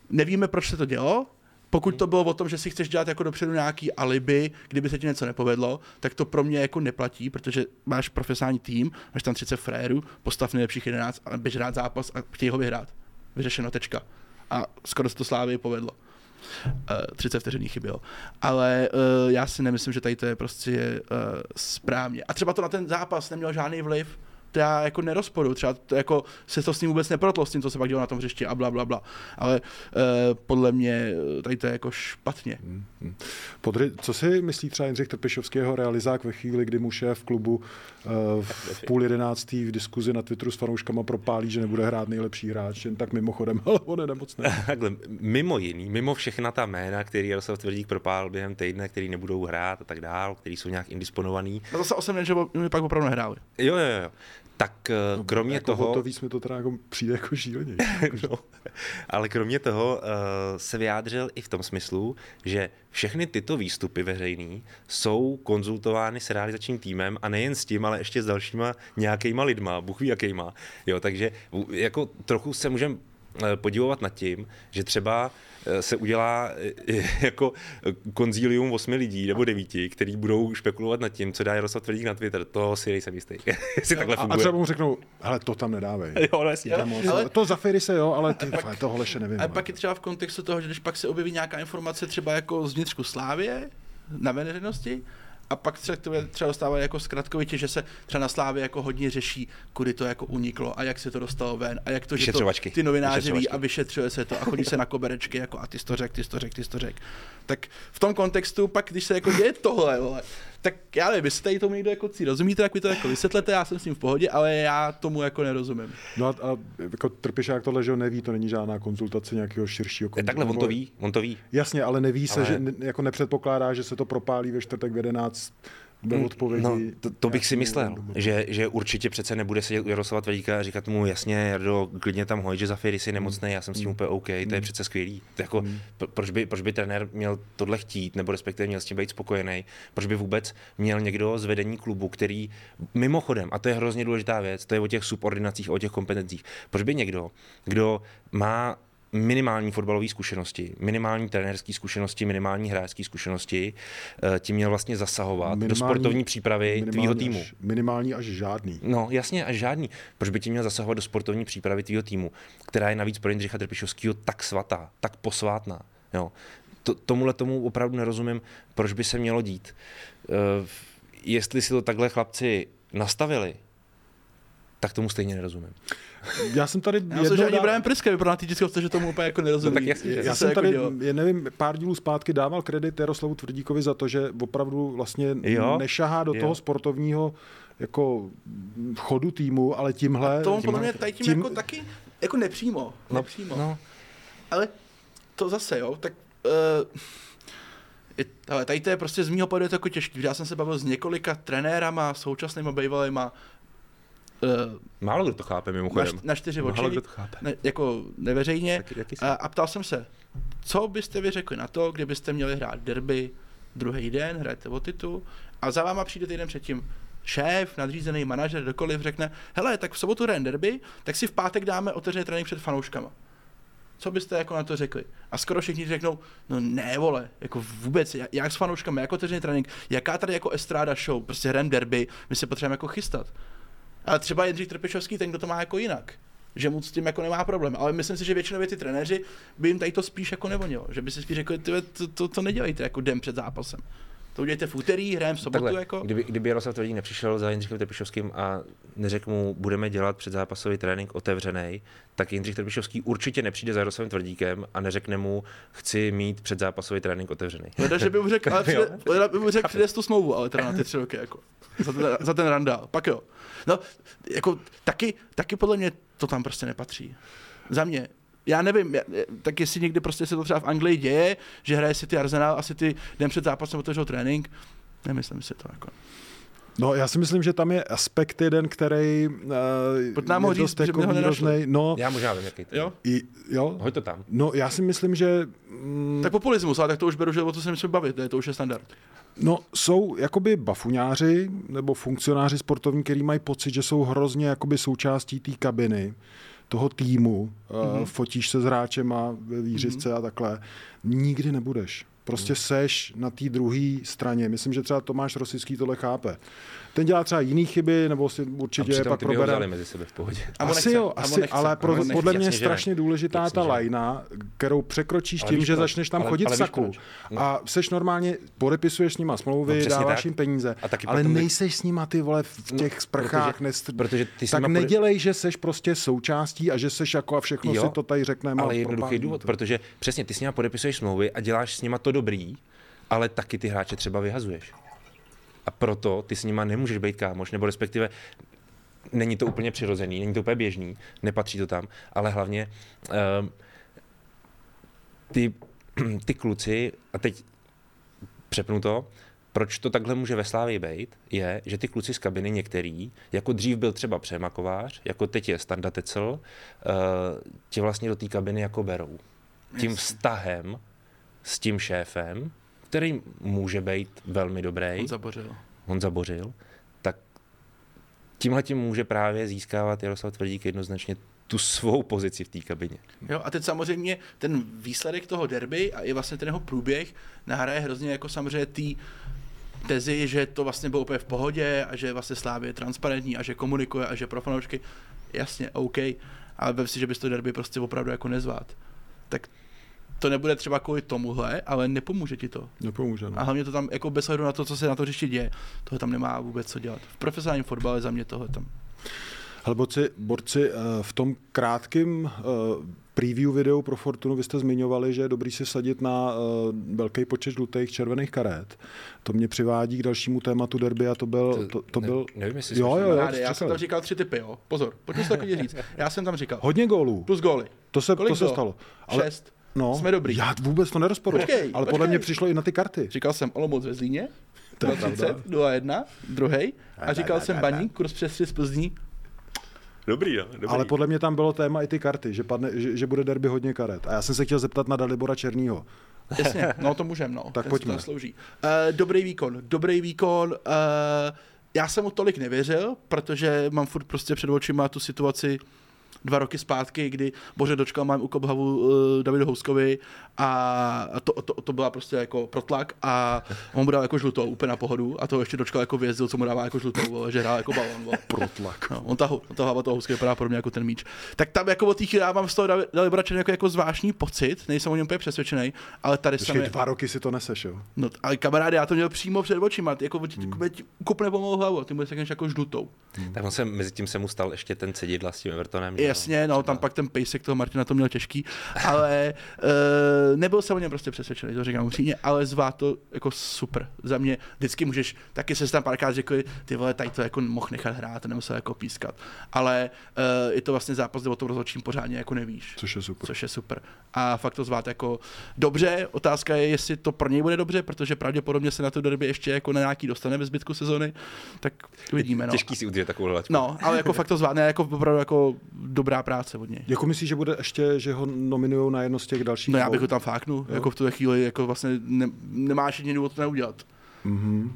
nevíme, proč se to dělo, pokud to bylo o tom, že si chceš dělat jako dopředu nějaký alibi, kdyby se ti něco nepovedlo, tak to pro mě jako neplatí, protože máš profesionální tým, máš tam 30 frérů, postav nejlepších 11 a běž rád zápas a chtějí ho vyhrát vyřešeno, tečka. A skoro se to Slávy povedlo. Uh, 30 vteřin chybělo. Ale uh, já si nemyslím, že tady to je prostě uh, správně. A třeba to na ten zápas neměl žádný vliv, já jako nerozporu, třeba to jako se to s ním vůbec neprotlo, s tím, co se pak dělo na tom hřišti a bla, bla, bla. Ale uh, podle mě tady to je jako špatně. Hmm, hmm. Podry, co si myslí třeba Jindřich Trpišovský, jeho realizák ve chvíli, kdy mu šéf klubu uh, v půl jedenáctý v diskuzi na Twitteru s fanouškama propálí, že nebude hrát nejlepší hráč, jen tak mimochodem, ale on je nemocný. Takhle, mimo jiný, mimo všechna ta jména, který Jaroslav Tvrdík propál během týdne, který nebudou hrát a tak dál, který jsou nějak indisponovaný. No to se osem že mi pak opravdu nehráli. Jo, jo, jo tak no, kromě jako toho... To víc mi to teda jako přijde jako šíleně. no, ale kromě toho uh, se vyjádřil i v tom smyslu, že všechny tyto výstupy veřejný jsou konzultovány s realizačním týmem a nejen s tím, ale ještě s dalšíma nějakýma lidma, Bůh ví jakýma. Jo, takže jako trochu se můžeme eh, podívat nad tím, že třeba se udělá eh, jako konzílium osmi lidí nebo devíti, kteří budou špekulovat nad tím, co dá Jaroslav Tvrdík na Twitter. To si nejsem jistý. Jestli takhle funguje. A třeba mu řeknou, ale to tam nedávej. Jo, no jasně. ale... To za se jo, ale ty, pak, toho ještě nevím. A pak je třeba v kontextu toho, že když pak se objeví nějaká informace třeba jako z vnitřku Slávě na veřejnosti, a pak třeba, třeba dostávají jako zkratkovitě, že se třeba na Slávě jako hodně řeší, kudy to jako uniklo a jak se to dostalo ven a jak to, že to ty novináři ví a vyšetřuje se to a chodí se na koberečky jako a ty to řek, ty to řek, ty to řek. Tak v tom kontextu pak, když se jako děje tohle, vole, tak já nevím, jestli tady tomu někdo jako cí rozumíte, tak mi to jako vysvětlete, já jsem s ním v pohodě, ale já tomu jako nerozumím. No a, a jako Trpišák tohle, že neví, to není žádná konzultace nějakého širšího konzultace. Takhle, on to ví, on to ví. Jasně, ale neví ale... se, že jako nepředpokládá, že se to propálí ve čtvrtek v 11 do mm, odpovědi. No, to, to bych si myslel, že, že určitě přece nebude sedět u Jaroslava Tvrdíka a říkat mu jasně, Jardo, klidně tam hoj, že za Firy si nemocný, já jsem s tím mm. úplně OK, to je mm. přece skvělý. To jako, mm. proč, by, proč by trenér měl tohle chtít, nebo respektive měl s tím být spokojený, proč by vůbec měl někdo z vedení klubu, který mimochodem, a to je hrozně důležitá věc, to je o těch subordinacích, o těch kompetencích, proč by někdo, kdo má minimální fotbalové zkušenosti, minimální trenérské zkušenosti, minimální hráčské zkušenosti, eh, tím měl vlastně zasahovat minimální, do sportovní přípravy tvýho týmu. Až, minimální až žádný. No jasně, až žádný. Proč by tím měl zasahovat do sportovní přípravy tvýho týmu, která je navíc pro Jindřicha Trpišovského tak svatá, tak posvátná. Jo. To, tomuhle tomu opravdu nerozumím, proč by se mělo dít. Uh, jestli si to takhle chlapci nastavili, tak tomu stejně nerozumím. Já jsem tady... Já myslím, že ani Brian Priske vypadá na té tiskovce, že tomu úplně jako nerozumí. No, tak jasně, já, já jsem jako tady, je, nevím, pár dílů zpátky dával kredit Jaroslavu Tvrdíkovi za to, že opravdu vlastně jo, nešahá do jo. toho sportovního jako chodu týmu, ale tímhle... A to on podle mě tady tím, tím, jako taky jako nepřímo. No, nepřímo. No. Ale to zase, jo, tak uh, ale tady to je prostě z mýho pohledu jako těžký. Já jsem se bavil s několika trenérama, současnými bývalýma, Uh, Málo kdo to chápe mimochodem. Na, na čtyři oči, Málo kdo to chápe. Ne, jako neveřejně. a, a ptal jsem se, co byste vy řekli na to, kdybyste měli hrát derby druhý den, hrajete o titul a za váma přijde týden předtím šéf, nadřízený manažer, kdokoliv řekne, hele, tak v sobotu hrajeme derby, tak si v pátek dáme otevřený trénink před fanouškama. Co byste jako na to řekli? A skoro všichni řeknou, no ne vole, jako vůbec, jak s fanouškami, jako otevřený trénink, jaká tady jako estráda show, prostě hrajeme derby, my se potřebujeme jako chystat. Ale třeba Jindřich Trpišovský, ten, kdo to má jako jinak že mu s tím jako nemá problém. Ale myslím si, že většinou ty trenéři by jim tady to spíš jako nevonilo. Že by si spíš řekli, to, to, to nedělejte jako den před zápasem. To udějte v úterý, hrajeme v sobotu. Takhle, jako... kdyby, kdyby Jaroslav Tvrdík nepřišel za Jindřichem Trpišovským a neřekl mu, budeme dělat předzápasový trénink otevřený, tak Jindřich Trpišovský určitě nepřijde za Jaroslavem Tvrdíkem a neřekne mu, chci mít předzápasový trénink otevřený. Leda, že by mu řekl, ale přijde, by mu řekl, přijde tu smlouvu, ale teda na ty tři roky, jako. Za ten, za ten randál. Pak jo. No, jako taky, taky podle mě to tam prostě nepatří. Za mě já nevím, tak jestli někdy prostě se to třeba v Anglii děje, že hraje si ty Arsenal asi ty den před zápasem otevřel trénink, nemyslím si to jako. No, já si myslím, že tam je aspekt jeden, který uh, nám je říct, dost jako výroznej. No, já možná vím, jaký to jo? I, jo? Hoď to tam. No, já si myslím, že... Mm, tak populismus, ale tak to už beru, že o to se musím bavit, ne? to už je standard. No, jsou jakoby bafuňáři nebo funkcionáři sportovní, kteří mají pocit, že jsou hrozně jakoby součástí té kabiny toho týmu, mm-hmm. fotíš se s hráčem a ve výřivce mm-hmm. a takhle, nikdy nebudeš. Prostě mhm. seš na té druhé straně. Myslím, že třeba Tomáš Rosický tohle chápe. Ten dělá třeba jiný chyby, nebo si určitě a pak probere. mezi sebe v pohodě. Asi nechce, jo, asi, nechce, ale pro, nechce, podle mě je strašně důležitá ta lajna, kterou překročíš ale tím, že proč? začneš tam ale, chodit ale saku. No. A seš normálně, podepisuješ s nima smlouvy, no, dáváš tak. jim peníze, a taky ale nejseš s nima ty vole v no, těch no, sprchách. Protože, nestr... protože ty tak nedělej, že seš prostě součástí a že seš jako a všechno si to tady řekneme. Ale jednoduchý důvod, protože přesně ty s nima podepisuješ smlouvy a děláš s nima to dobrý, ale taky ty hráče třeba vyhazuješ. A proto ty s nima nemůžeš být kámoš, nebo respektive není to úplně přirozený, není to úplně běžný, nepatří to tam, ale hlavně uh, ty, ty kluci, a teď přepnu to, proč to takhle může ve Slávii být, je, že ty kluci z kabiny některý, jako dřív byl třeba Přemakovář, jako teď je Standa Tecel, uh, tě vlastně do té kabiny jako berou. Tím vztahem s tím šéfem který může být velmi dobrý. On zabořil. On zabořil. Tak tímhle tím může právě získávat Jaroslav Tvrdík jednoznačně tu svou pozici v té kabině. Jo, a teď samozřejmě ten výsledek toho derby a i vlastně ten jeho průběh nahraje hrozně jako samozřejmě tý tezi, že to vlastně bylo úplně v pohodě a že vlastně Slávě je transparentní a že komunikuje a že pro fanoušky, jasně, OK, ale vem si, že bys to derby prostě opravdu jako nezvát. Tak to nebude třeba kvůli tomuhle, ale nepomůže ti to. Nepomůže. No. A hlavně to tam jako bez na to, co se na to řeší děje, toho tam nemá vůbec co dělat. V profesionálním fotbale za mě tohle tam. Helboci, borci, eh, v tom krátkém eh, preview videu pro Fortunu vy jste zmiňovali, že je dobrý si sadit na uh, velký počet žlutých červených karet. To mě přivádí k dalšímu tématu derby a to byl... To, to, to ne, byl... Nevím, jestli jo, jo, jo, já, já jsem tam říkal tři typy, jo. Pozor, pojďme si to říct. Já jsem tam říkal. Hodně gólů. Plus góly. To se, to se stalo. Ale, Šest. No, jsme dobrý. Já vůbec to nerozporuji. Ale počkej. podle mě přišlo i na ty karty. Říkal jsem Olomouc ve Zlíně, 30, 0-1, druhý. A říkal jsem Baník, kurz přes 3 z Plzní, Dobrý, jo. Dobrý. Ale podle mě tam bylo téma i ty karty, že, padne, že, že bude derby hodně karet. A já jsem se chtěl zeptat na Dalibora Černýho. Jasně, no to můžem, no. tak pojďme. To slouží. Uh, dobrý výkon, dobrý výkon. Uh, já jsem mu tolik nevěřil, protože mám furt prostě před očima tu situaci, dva roky zpátky, kdy Bože dočkal mám ukop hlavu uh, Davidu Houskovi a to, to, to, byla prostě jako protlak a on mu dal jako žlutou úplně na pohodu a to ještě dočkal jako vězdil, co mu dává jako žlutou, že hrál jako balon. protlak. No, on ta, on ta hlava toho Housky vypadá podobně jako ten míč. Tak tam jako od těch dávám z toho dali Bračen jako, jako zvláštní pocit, nejsem o něm úplně přesvědčený, ale tady jsem. dva roky si to neseš, jo? No, ale kamaráde, já to měl přímo před očima, jako hmm. kupne pomalu hlavu, ty mu jako žlutou. Hmm. Tak on se, mezi tím se mu stal ještě ten cedidla s tím Evertonem. Jasně, no, tam pak ten pejsek toho Martina to měl těžký, ale uh, nebyl jsem o něm prostě přesvědčený, to říkám upřímně, ale zvá to jako super. Za mě vždycky můžeš, taky se tam párkrát řekli, ty vole, tady to jako mohl nechat hrát, nemusel jako pískat. Ale uh, je to vlastně zápas, kde o tom rozhodčím pořádně jako nevíš. Což je super. Což je super. A fakt to zvát jako dobře. Otázka je, jestli to pro něj bude dobře, protože pravděpodobně se na to derby ještě jako na nějaký dostane ve zbytku sezony. Tak uvidíme. No. Těžký si udržet takovou laťku. No, ale jako fakt to zvládne, jako opravdu jako dobrá práce od něj. Jako myslíš, že bude ještě, že ho nominují na jedno z těch dalších? No já bych ho tam fáknu, jako v tuhle chvíli jako vlastně ne, nemáš jediný důvod to neudělat. Mm-hmm.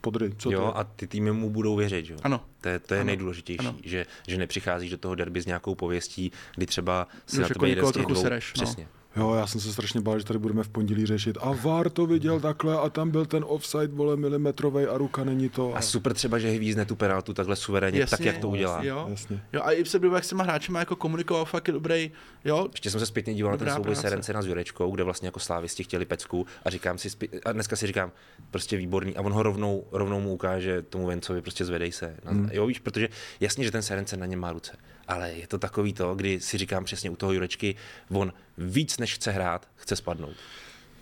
Podry, co jo, to a ty týmy mu budou věřit, jo? Ano. To je, to je ano. nejdůležitější, ano. Že, že nepřicházíš do toho derby s nějakou pověstí, kdy třeba si na jako tebe jeden z těch trochu dvou... sereš, no. Přesně. Jo, já jsem se strašně bál, že tady budeme v pondělí řešit. A VAR to viděl takhle a tam byl ten offside, vole, milimetrový a ruka není to. A super třeba, že hvízne tu penaltu takhle suverénně, Jasně, tak jak to udělá. Jo, Jasně. jo a i se byl, jak s těma hráčima jako komunikoval, fakt je dobrý, jo. Ještě jsem se zpětně díval na ten souboj. Serence na s Jurečkou, kde vlastně jako slávisti chtěli pecku a říkám si, zpě- a dneska si říkám, prostě výborný a on ho rovnou, rovnou mu ukáže tomu Vencovi, prostě zvedej se. Hmm. Jo, víš, protože jasně, že ten Serence na něm má ruce, ale je to takový to, kdy si říkám přesně u toho Jurečky, on víc než chce hrát, chce spadnout.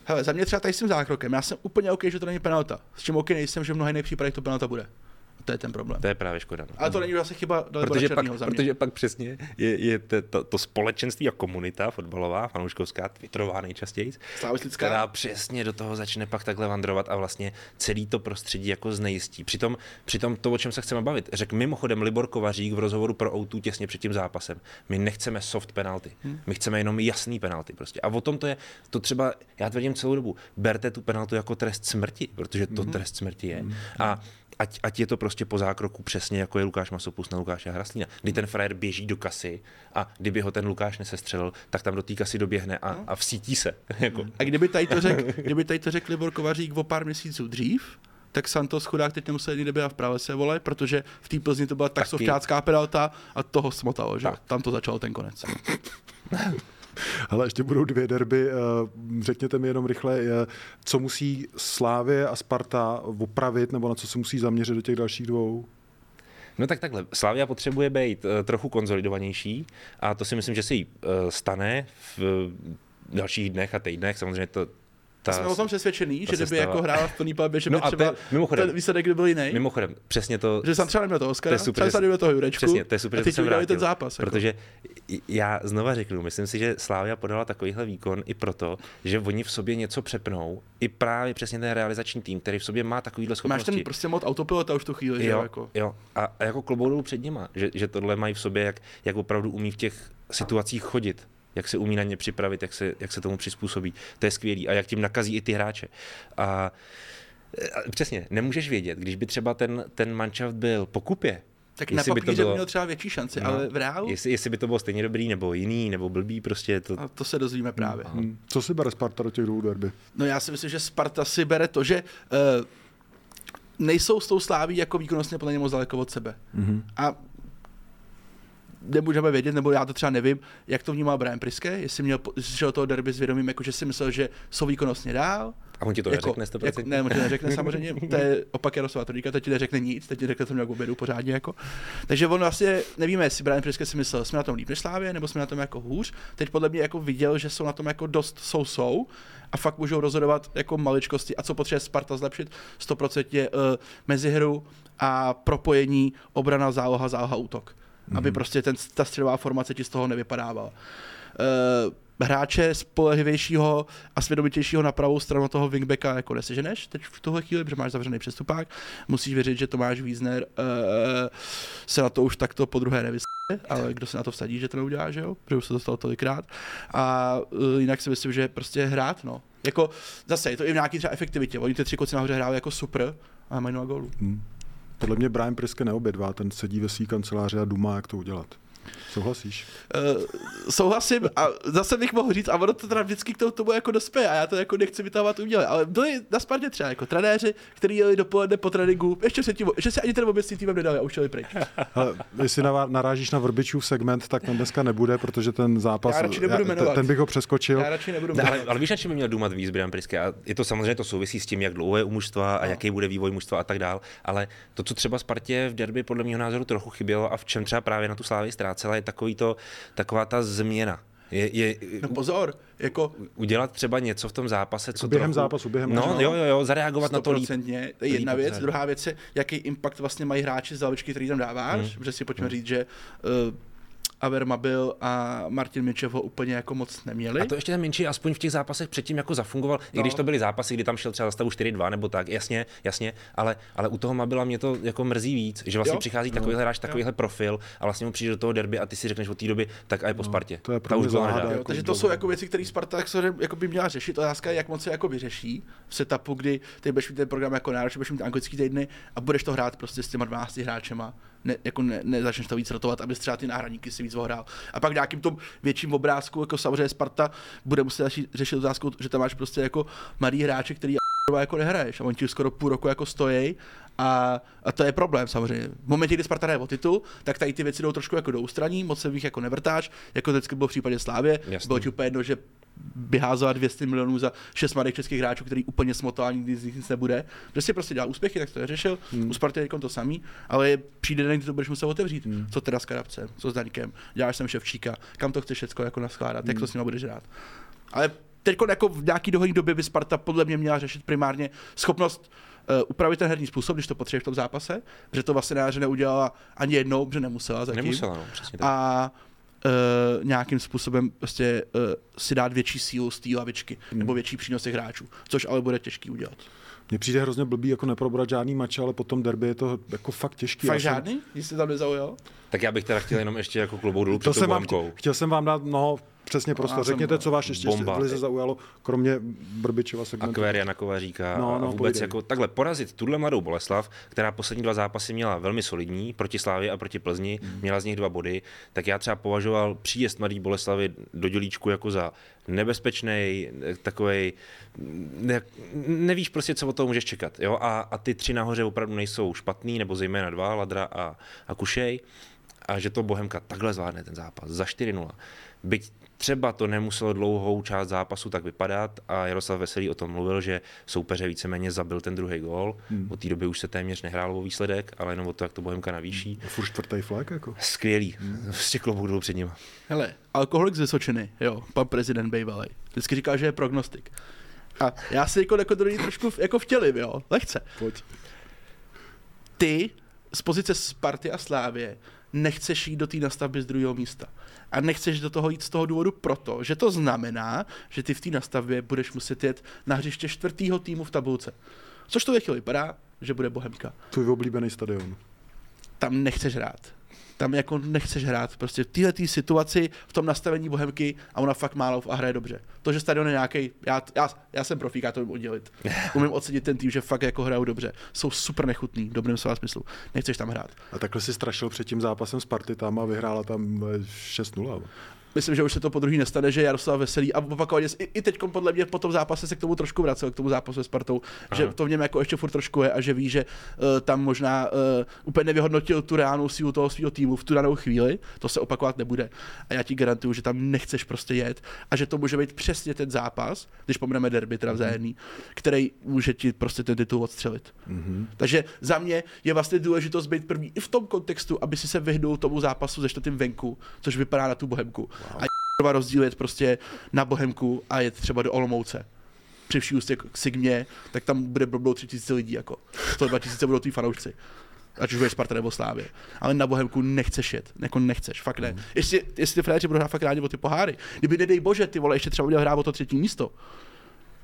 Hele, za mě třeba tady s tím zákrokem, já jsem úplně OK, že to není penalta. S čím OK nejsem, že v mnoha jiných případech to penalta bude. To je ten problém. To je právě škoda. No. Ale to není zase chyba Dalibora Protože pak, Černýho za mě. protože pak přesně je, je to, to, to společenství a komunita fotbalová, fanouškovská, twitterová nejčastěji, Slavistická. která přesně do toho začne pak takhle vandrovat a vlastně celý to prostředí jako znejistí. Přitom, přitom to, o čem se chceme bavit, řekl mimochodem Libor Kovařík v rozhovoru pro O2 těsně před tím zápasem. My nechceme soft penalty, Hmm. my chceme jenom jasný penalty prostě. A o tom to je, to třeba, já tvrdím celou dobu, berte tu penaltu jako trest smrti, protože to Hmm. trest smrti je. A ať, ať je to prostě po zákroku přesně jako je Lukáš Masopus na Lukáše Hraslína. Kdy ten frajer běží do kasy a kdyby ho ten Lukáš nesestřelil, tak tam do té kasy doběhne a, a vsítí se. jako. A kdyby tady to řekl, kdyby tady to řekl Libor Kovařík o pár měsíců dřív, tak Santos chudák teď nemusel jít době v práve se vole, protože v té Plzni to byla tak Taky. softácká penalta a toho smotalo, že? Tak. Tam to začal ten konec. Ale ještě budou dvě derby. eh, Řekněte mi jenom rychle, eh, co musí Slávě a Sparta opravit, nebo na co se musí zaměřit do těch dalších dvou? No tak takhle, Slavia potřebuje být uh, trochu konzolidovanější a to si myslím, že si jí, stane v dalších dnech a týdnech. Samozřejmě to, ta, Jsme o tom přesvědčený, že kdyby jako hrála v plný palbě, že by No to třeba je- mimochodem- ten výsledek by byl jiný. Mimochodem, přesně to... Že jsem třeba neměl toho Oscara, To super, třeba že- jsem neměl toho Jurečku Přesně, to je super, a že teď to udělali vrátil, ten zápas. Jako. Protože já znova řeknu, myslím si, že Slávia podala takovýhle výkon i proto, že oni v sobě něco přepnou, i právě přesně ten realizační tým, který v sobě má takovýhle Máš schopnosti. ten prostě mod autopilota už tu chvíli, že jo? jo, Jako. jo. A, a jako klobouk dolů před nima, že, že tohle mají v sobě, jak, jak opravdu umí v těch situacích chodit jak se umí na ně připravit, jak se, jak se tomu přizpůsobí. To je skvělý. A jak tím nakazí i ty hráče. A, a přesně, nemůžeš vědět, když by třeba ten, ten manšaft byl po kupě, Tak na jestli by to papíře bylo- měl třeba větší šanci, No, ale v reálu jestli, jestli by to bylo stejně dobrý, nebo jiný, nebo blbý, prostě to... a to se dozvíme právě. Hmm. Co si bere Sparta do těch dvou derby? No já si myslím, že Sparta si bere to, že uh, nejsou s tou sláví jako výkonnostně podle mě moc daleko od sebe. Mm-hmm. A nemůžeme vědět, nebo já to třeba nevím, jak to vnímal Brian Priske, jestli měl šel toho derby s vědomím, jako že si myslel, že jsou výkonnostně dál. A on ti to jako, neřekne 100%? Jako, ne, on ti neřekne samozřejmě, to je opak Jaroslava Todíka, teď ti neřekne nic, teď ti řekne, to měl k obědu pořádně. Jako. Takže on vlastně, nevíme, jestli Brian Priske si myslel, jsme na tom líp než Slávě, nebo jsme na tom jako hůř. Teď podle mě jako viděl, že jsou na tom jako dost jsou jsou a fakt můžou rozhodovat jako maličkosti a co potřebuje Sparta zlepšit, 100% je uh, mezihru a propojení obrana, záloha, záloha, útok. Mm-hmm. Aby prostě ten, ta středová formace ti z toho nevypadávala. Uh, hráče spolehlivějšího a svědomitějšího na pravou stranu toho wingbacka jako neseženeš teď v tuhle chvíli, protože máš zavřený přestupák. Musíš věřit, že Tomáš Wiesner uh, se na to už takto po druhé nevysne, ale kdo se na to vsadí, že to neudělá, že jo? Protože už se to stalo tolikrát. A uh, jinak si myslím, že prostě hrát, no. Jako zase je to i v nějaký třeba efektivitě. Oni ty tři kluci nahoře hráli jako super a mají nula gólů. Hmm. Podle mě Brian Priske neobědvá, ten sedí ve své kanceláři a dumá, jak to udělat. Souhlasíš? Uh, souhlasím a zase bych mohl říct, a ono to teda vždycky k tomu, tomu jako dospěje a já to jako nechci vytávat uměle, ale byli na Spartě třeba jako trenéři, kteří jeli dopoledne po tréninku, ještě se tím, že se ani ten vůbec s tím týmem nedali a už šeli pryč. Ale jestli narážíš na Vrbičův segment, tak ten dneska nebude, protože ten zápas, Já radši nebudu ten, jmenovat. ten bych ho přeskočil. Já radši nebudu Ne, ale, ale víš, na čem by měl důmat víc Brian Priske? A je to samozřejmě to souvisí s tím, jak dlouho je u mužstva a No. jaký bude vývoj mužstva a tak dál. Ale to, co třeba Spartě v derby podle mého názoru trochu chybělo a v čem třeba právě na tu Slávy ztrácela, je takový to, taková ta změna. Je, je, no pozor, jako... Udělat třeba něco v tom zápase, co jako během trochu... zápasu, během No, jo, jo, jo, zareagovat na to líp. To je jedna věc. Druhá věc je, jaký impact vlastně mají hráči z lavičky, který tam dáváš, hmm. protože si pojďme hmm. říct, že uh, Avermabil a Martin Minčev ho úplně jako moc neměli. A to ještě ten Minči aspoň v těch zápasech předtím jako zafungoval, no. i když to byly zápasy, kdy tam šel třeba za stavu 4-2 nebo tak, jasně, jasně, ale, ale u toho Mabila mě to jako mrzí víc, že vlastně jo? přichází no. takovýhle hráč, takovýhle jo. profil a vlastně mu přijde do toho derby a ty si řekneš od té doby, tak a je po no, Spartě. To je pro mě záhada, jako Takže to jsou jako věci, které Sparta jako by měla řešit. Otázka je, jak moc se jako vyřeší v setupu, kdy ty budeš mít ten program jako náročný, budeš mít anglický týdny a budeš to hrát prostě s těma 12 hráčema ne, jako ne, nezačneš to víc rotovat, aby třeba ty náhradníky si víc ohrál. A pak nějakým tom větším obrázku, jako samozřejmě Sparta, bude muset řešit otázku, že tam máš prostě jako malý hráče, který jako nehraješ a on ti skoro půl roku jako stojí a, a, to je problém samozřejmě. V momentě, kdy Sparta hraje o titul, tak tady ty věci jdou trošku jako do ústraní, moc se v nich jako nevrtáš, jako vždycky bylo v případě Slávě. Jasný. Bylo ti úplně jedno, že vyházela 200 milionů za šest mladých českých hráčů, který úplně smotá, nikdy z nich nic nebude. Že si prostě dělal úspěchy, tak to je řešil. Hmm. U Sparty je to samý, ale přijde den, kdy to budeš muset otevřít. Hmm. Co teda s Karabcem, co s Daňkem, děláš sem ševčíka, kam to chceš všechno jako naskládat, hmm. jak to s ním budeš hrát. Ale teď jako v nějaký dohodní době by Sparta podle mě měla řešit primárně schopnost upravit ten herní způsob, když to potřebuje v tom zápase, že to vlastně neudělala ani jednou, že nemusela zatím. Nemusela, no, přesně tak. A uh, nějakým způsobem prostě uh, si dát větší sílu z té lavičky hmm. nebo větší přínos těch hráčů, což ale bude těžký udělat. Mně přijde hrozně blbý jako neprobrat žádný mač, ale potom derby je to jako fakt těžký. Fakt jsem... žádný? Jsi tam nezaujal? Tak já bych teda chtěl jenom ještě jako klubou dolů to jsem vám, chtěl, chtěl jsem vám dát, no, Přesně prostě. Řekněte, co vás ještě bomba. v lize zaujalo, kromě Brbičova segmentu. Akvéria na Kovaříka no, no, a vůbec jako takhle porazit tuhle mladou Boleslav, která poslední dva zápasy měla velmi solidní proti Slávě a proti Plzni, mm. měla z nich dva body, tak já třeba považoval příjezd mladý Boleslavy do dělíčku jako za nebezpečný, takový, ne, nevíš prostě, co od toho můžeš čekat. Jo? A, a ty tři nahoře opravdu nejsou špatný, nebo zejména dva, Ladra a, a Kušej, a že to Bohemka takhle zvládne ten zápas za 4-0. Byť Třeba to nemuselo dlouhou část zápasu tak vypadat a Jaroslav Veselý o tom mluvil, že soupeře víceméně zabil ten druhý gól. Hmm. Od té doby už se téměř nehrál o výsledek, ale jenom o to, jak to Bohemka navýší. Hmm. Furt čtvrtý flag jako? Skvělý. Hmm. Z těch dolů před ním. Hele, alkoholik ze Sočiny, jo, pan prezident Bejvalej. Vždycky říká, že je prognostik. A já si jako, jako do trošku jako vtělím, jo, lehce. Pojď. Ty z pozice Sparty a Slávě nechceš jít do té nastavby z druhého místa. A nechceš do toho jít z toho důvodu proto, že to znamená, že ty v té nastavbě budeš muset jet na hřiště čtvrtého týmu v tabulce. Což to je chvíli vypadá, že bude Bohemka. Tvůj oblíbený stadion. Tam nechceš hrát tam jako nechceš hrát. Prostě v téhle situaci, v tom nastavení Bohemky a ona fakt málo a hraje dobře. To, že stadion je nějaký, já, já, já, jsem profík, já to umím oddělit. Umím ocenit ten tým, že fakt jako hrajou dobře. Jsou super nechutný, v dobrém slova smyslu. Nechceš tam hrát. A takhle si strašil před tím zápasem Sparty tam a vyhrála tam 6-0 myslím, že už se to po druhý nestane, že Jaroslav Veselý a opakovaně i, i teď podle mě po tom zápase se k tomu trošku vracel, k tomu zápasu se Spartou, Aha. že to v něm jako ještě furt trošku je a že ví, že uh, tam možná uh, úplně nevyhodnotil tu reálnou sílu toho svého týmu v tu danou chvíli, to se opakovat nebude. A já ti garantuju, že tam nechceš prostě jet a že to může být přesně ten zápas, když pomeneme derby teda vzájemný, mm-hmm. který může ti prostě ten titul odstřelit. Mm-hmm. Takže za mě je vlastně důležitost být první i v tom kontextu, aby si se vyhnul tomu zápasu ze čtvrtým venku, což vypadá na tu bohemku. Wow. A rozdíl jet prostě na Bohemku a jet třeba do Olomouce při vší ústě k Sigmě, tak tam bude blbou 3000 lidí, jako 102 tisíce budou tví fanoušci. Ať už bude Sparta nebo Slávě. Ale na Bohemku nechceš jet, jako nechceš, fakt ne. Mm. Jestli, jestli ty frajeři budou hrát fakt rádi o ty poháry, kdyby nedej bože, ty vole, ještě třeba měl hrát o to třetí místo,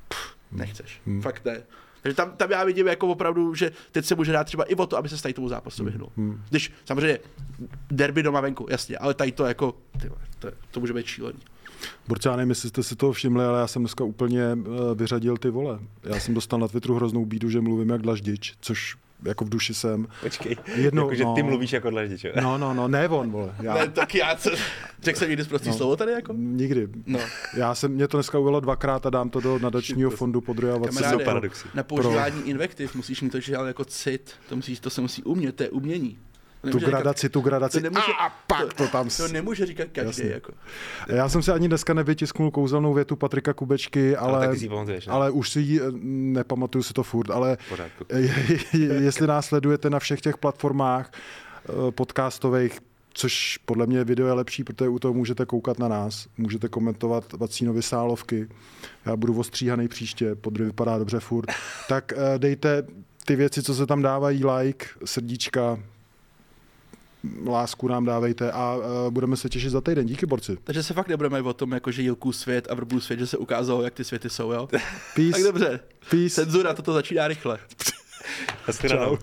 Pff, nechceš, mm. fakt ne. Takže tam, tam já vidím jako opravdu, že teď se může dát třeba i o to, aby se tady tomu zápasu vyhnul. Hmm. Když samozřejmě derby doma venku, jasně, ale tady to jako, ty, to, to může být šílený. Borce, já nevím, jestli jste si to všimli, ale já jsem dneska úplně uh, vyřadil ty vole. Já jsem dostal na Twitteru hroznou bídu, že mluvím jak dlaždič, což jako v duši jsem. Počkej, Jednou, jako, že no, ty mluvíš jako dlaždič, No, no, no, ne on, vole. Já... Ne, tak já, co, řekl jsem někdy zprostý no, slovo tady jako? Nikdy. No. Já jsem, mě to dneska ujelo dvakrát a dám to do nadačního fondu podrojovací. Na používání Pro... invektiv musíš mít to, že jako cit, to, musíš, to se musí umět, to je umění tu gradaci, říkat, tu gradaci. To nemůže, a, pak to, to tam... To nemůže říkat každý. Jako. Já jsem si ani dneska nevytisknul kouzelnou větu Patrika Kubečky, ale, ale, pamatuješ, ale už si ji, nepamatuju si to furt, ale jestli nás sledujete na všech těch platformách eh, podcastových, což podle mě video je lepší, protože u toho můžete koukat na nás, můžete komentovat vacínovy sálovky, já budu ostříhaný příště, podry vypadá dobře furt, tak uh, dejte ty věci, co se tam dávají, like, srdíčka, lásku nám dávejte a uh, budeme se těšit za týden. Díky, borci. Takže se fakt nebudeme o tom, jako že Jilků svět a Vrbů svět, že se ukázalo, jak ty světy jsou, jo? Peace. tak dobře. Peace. Cenzura, toto začíná rychle. Čau.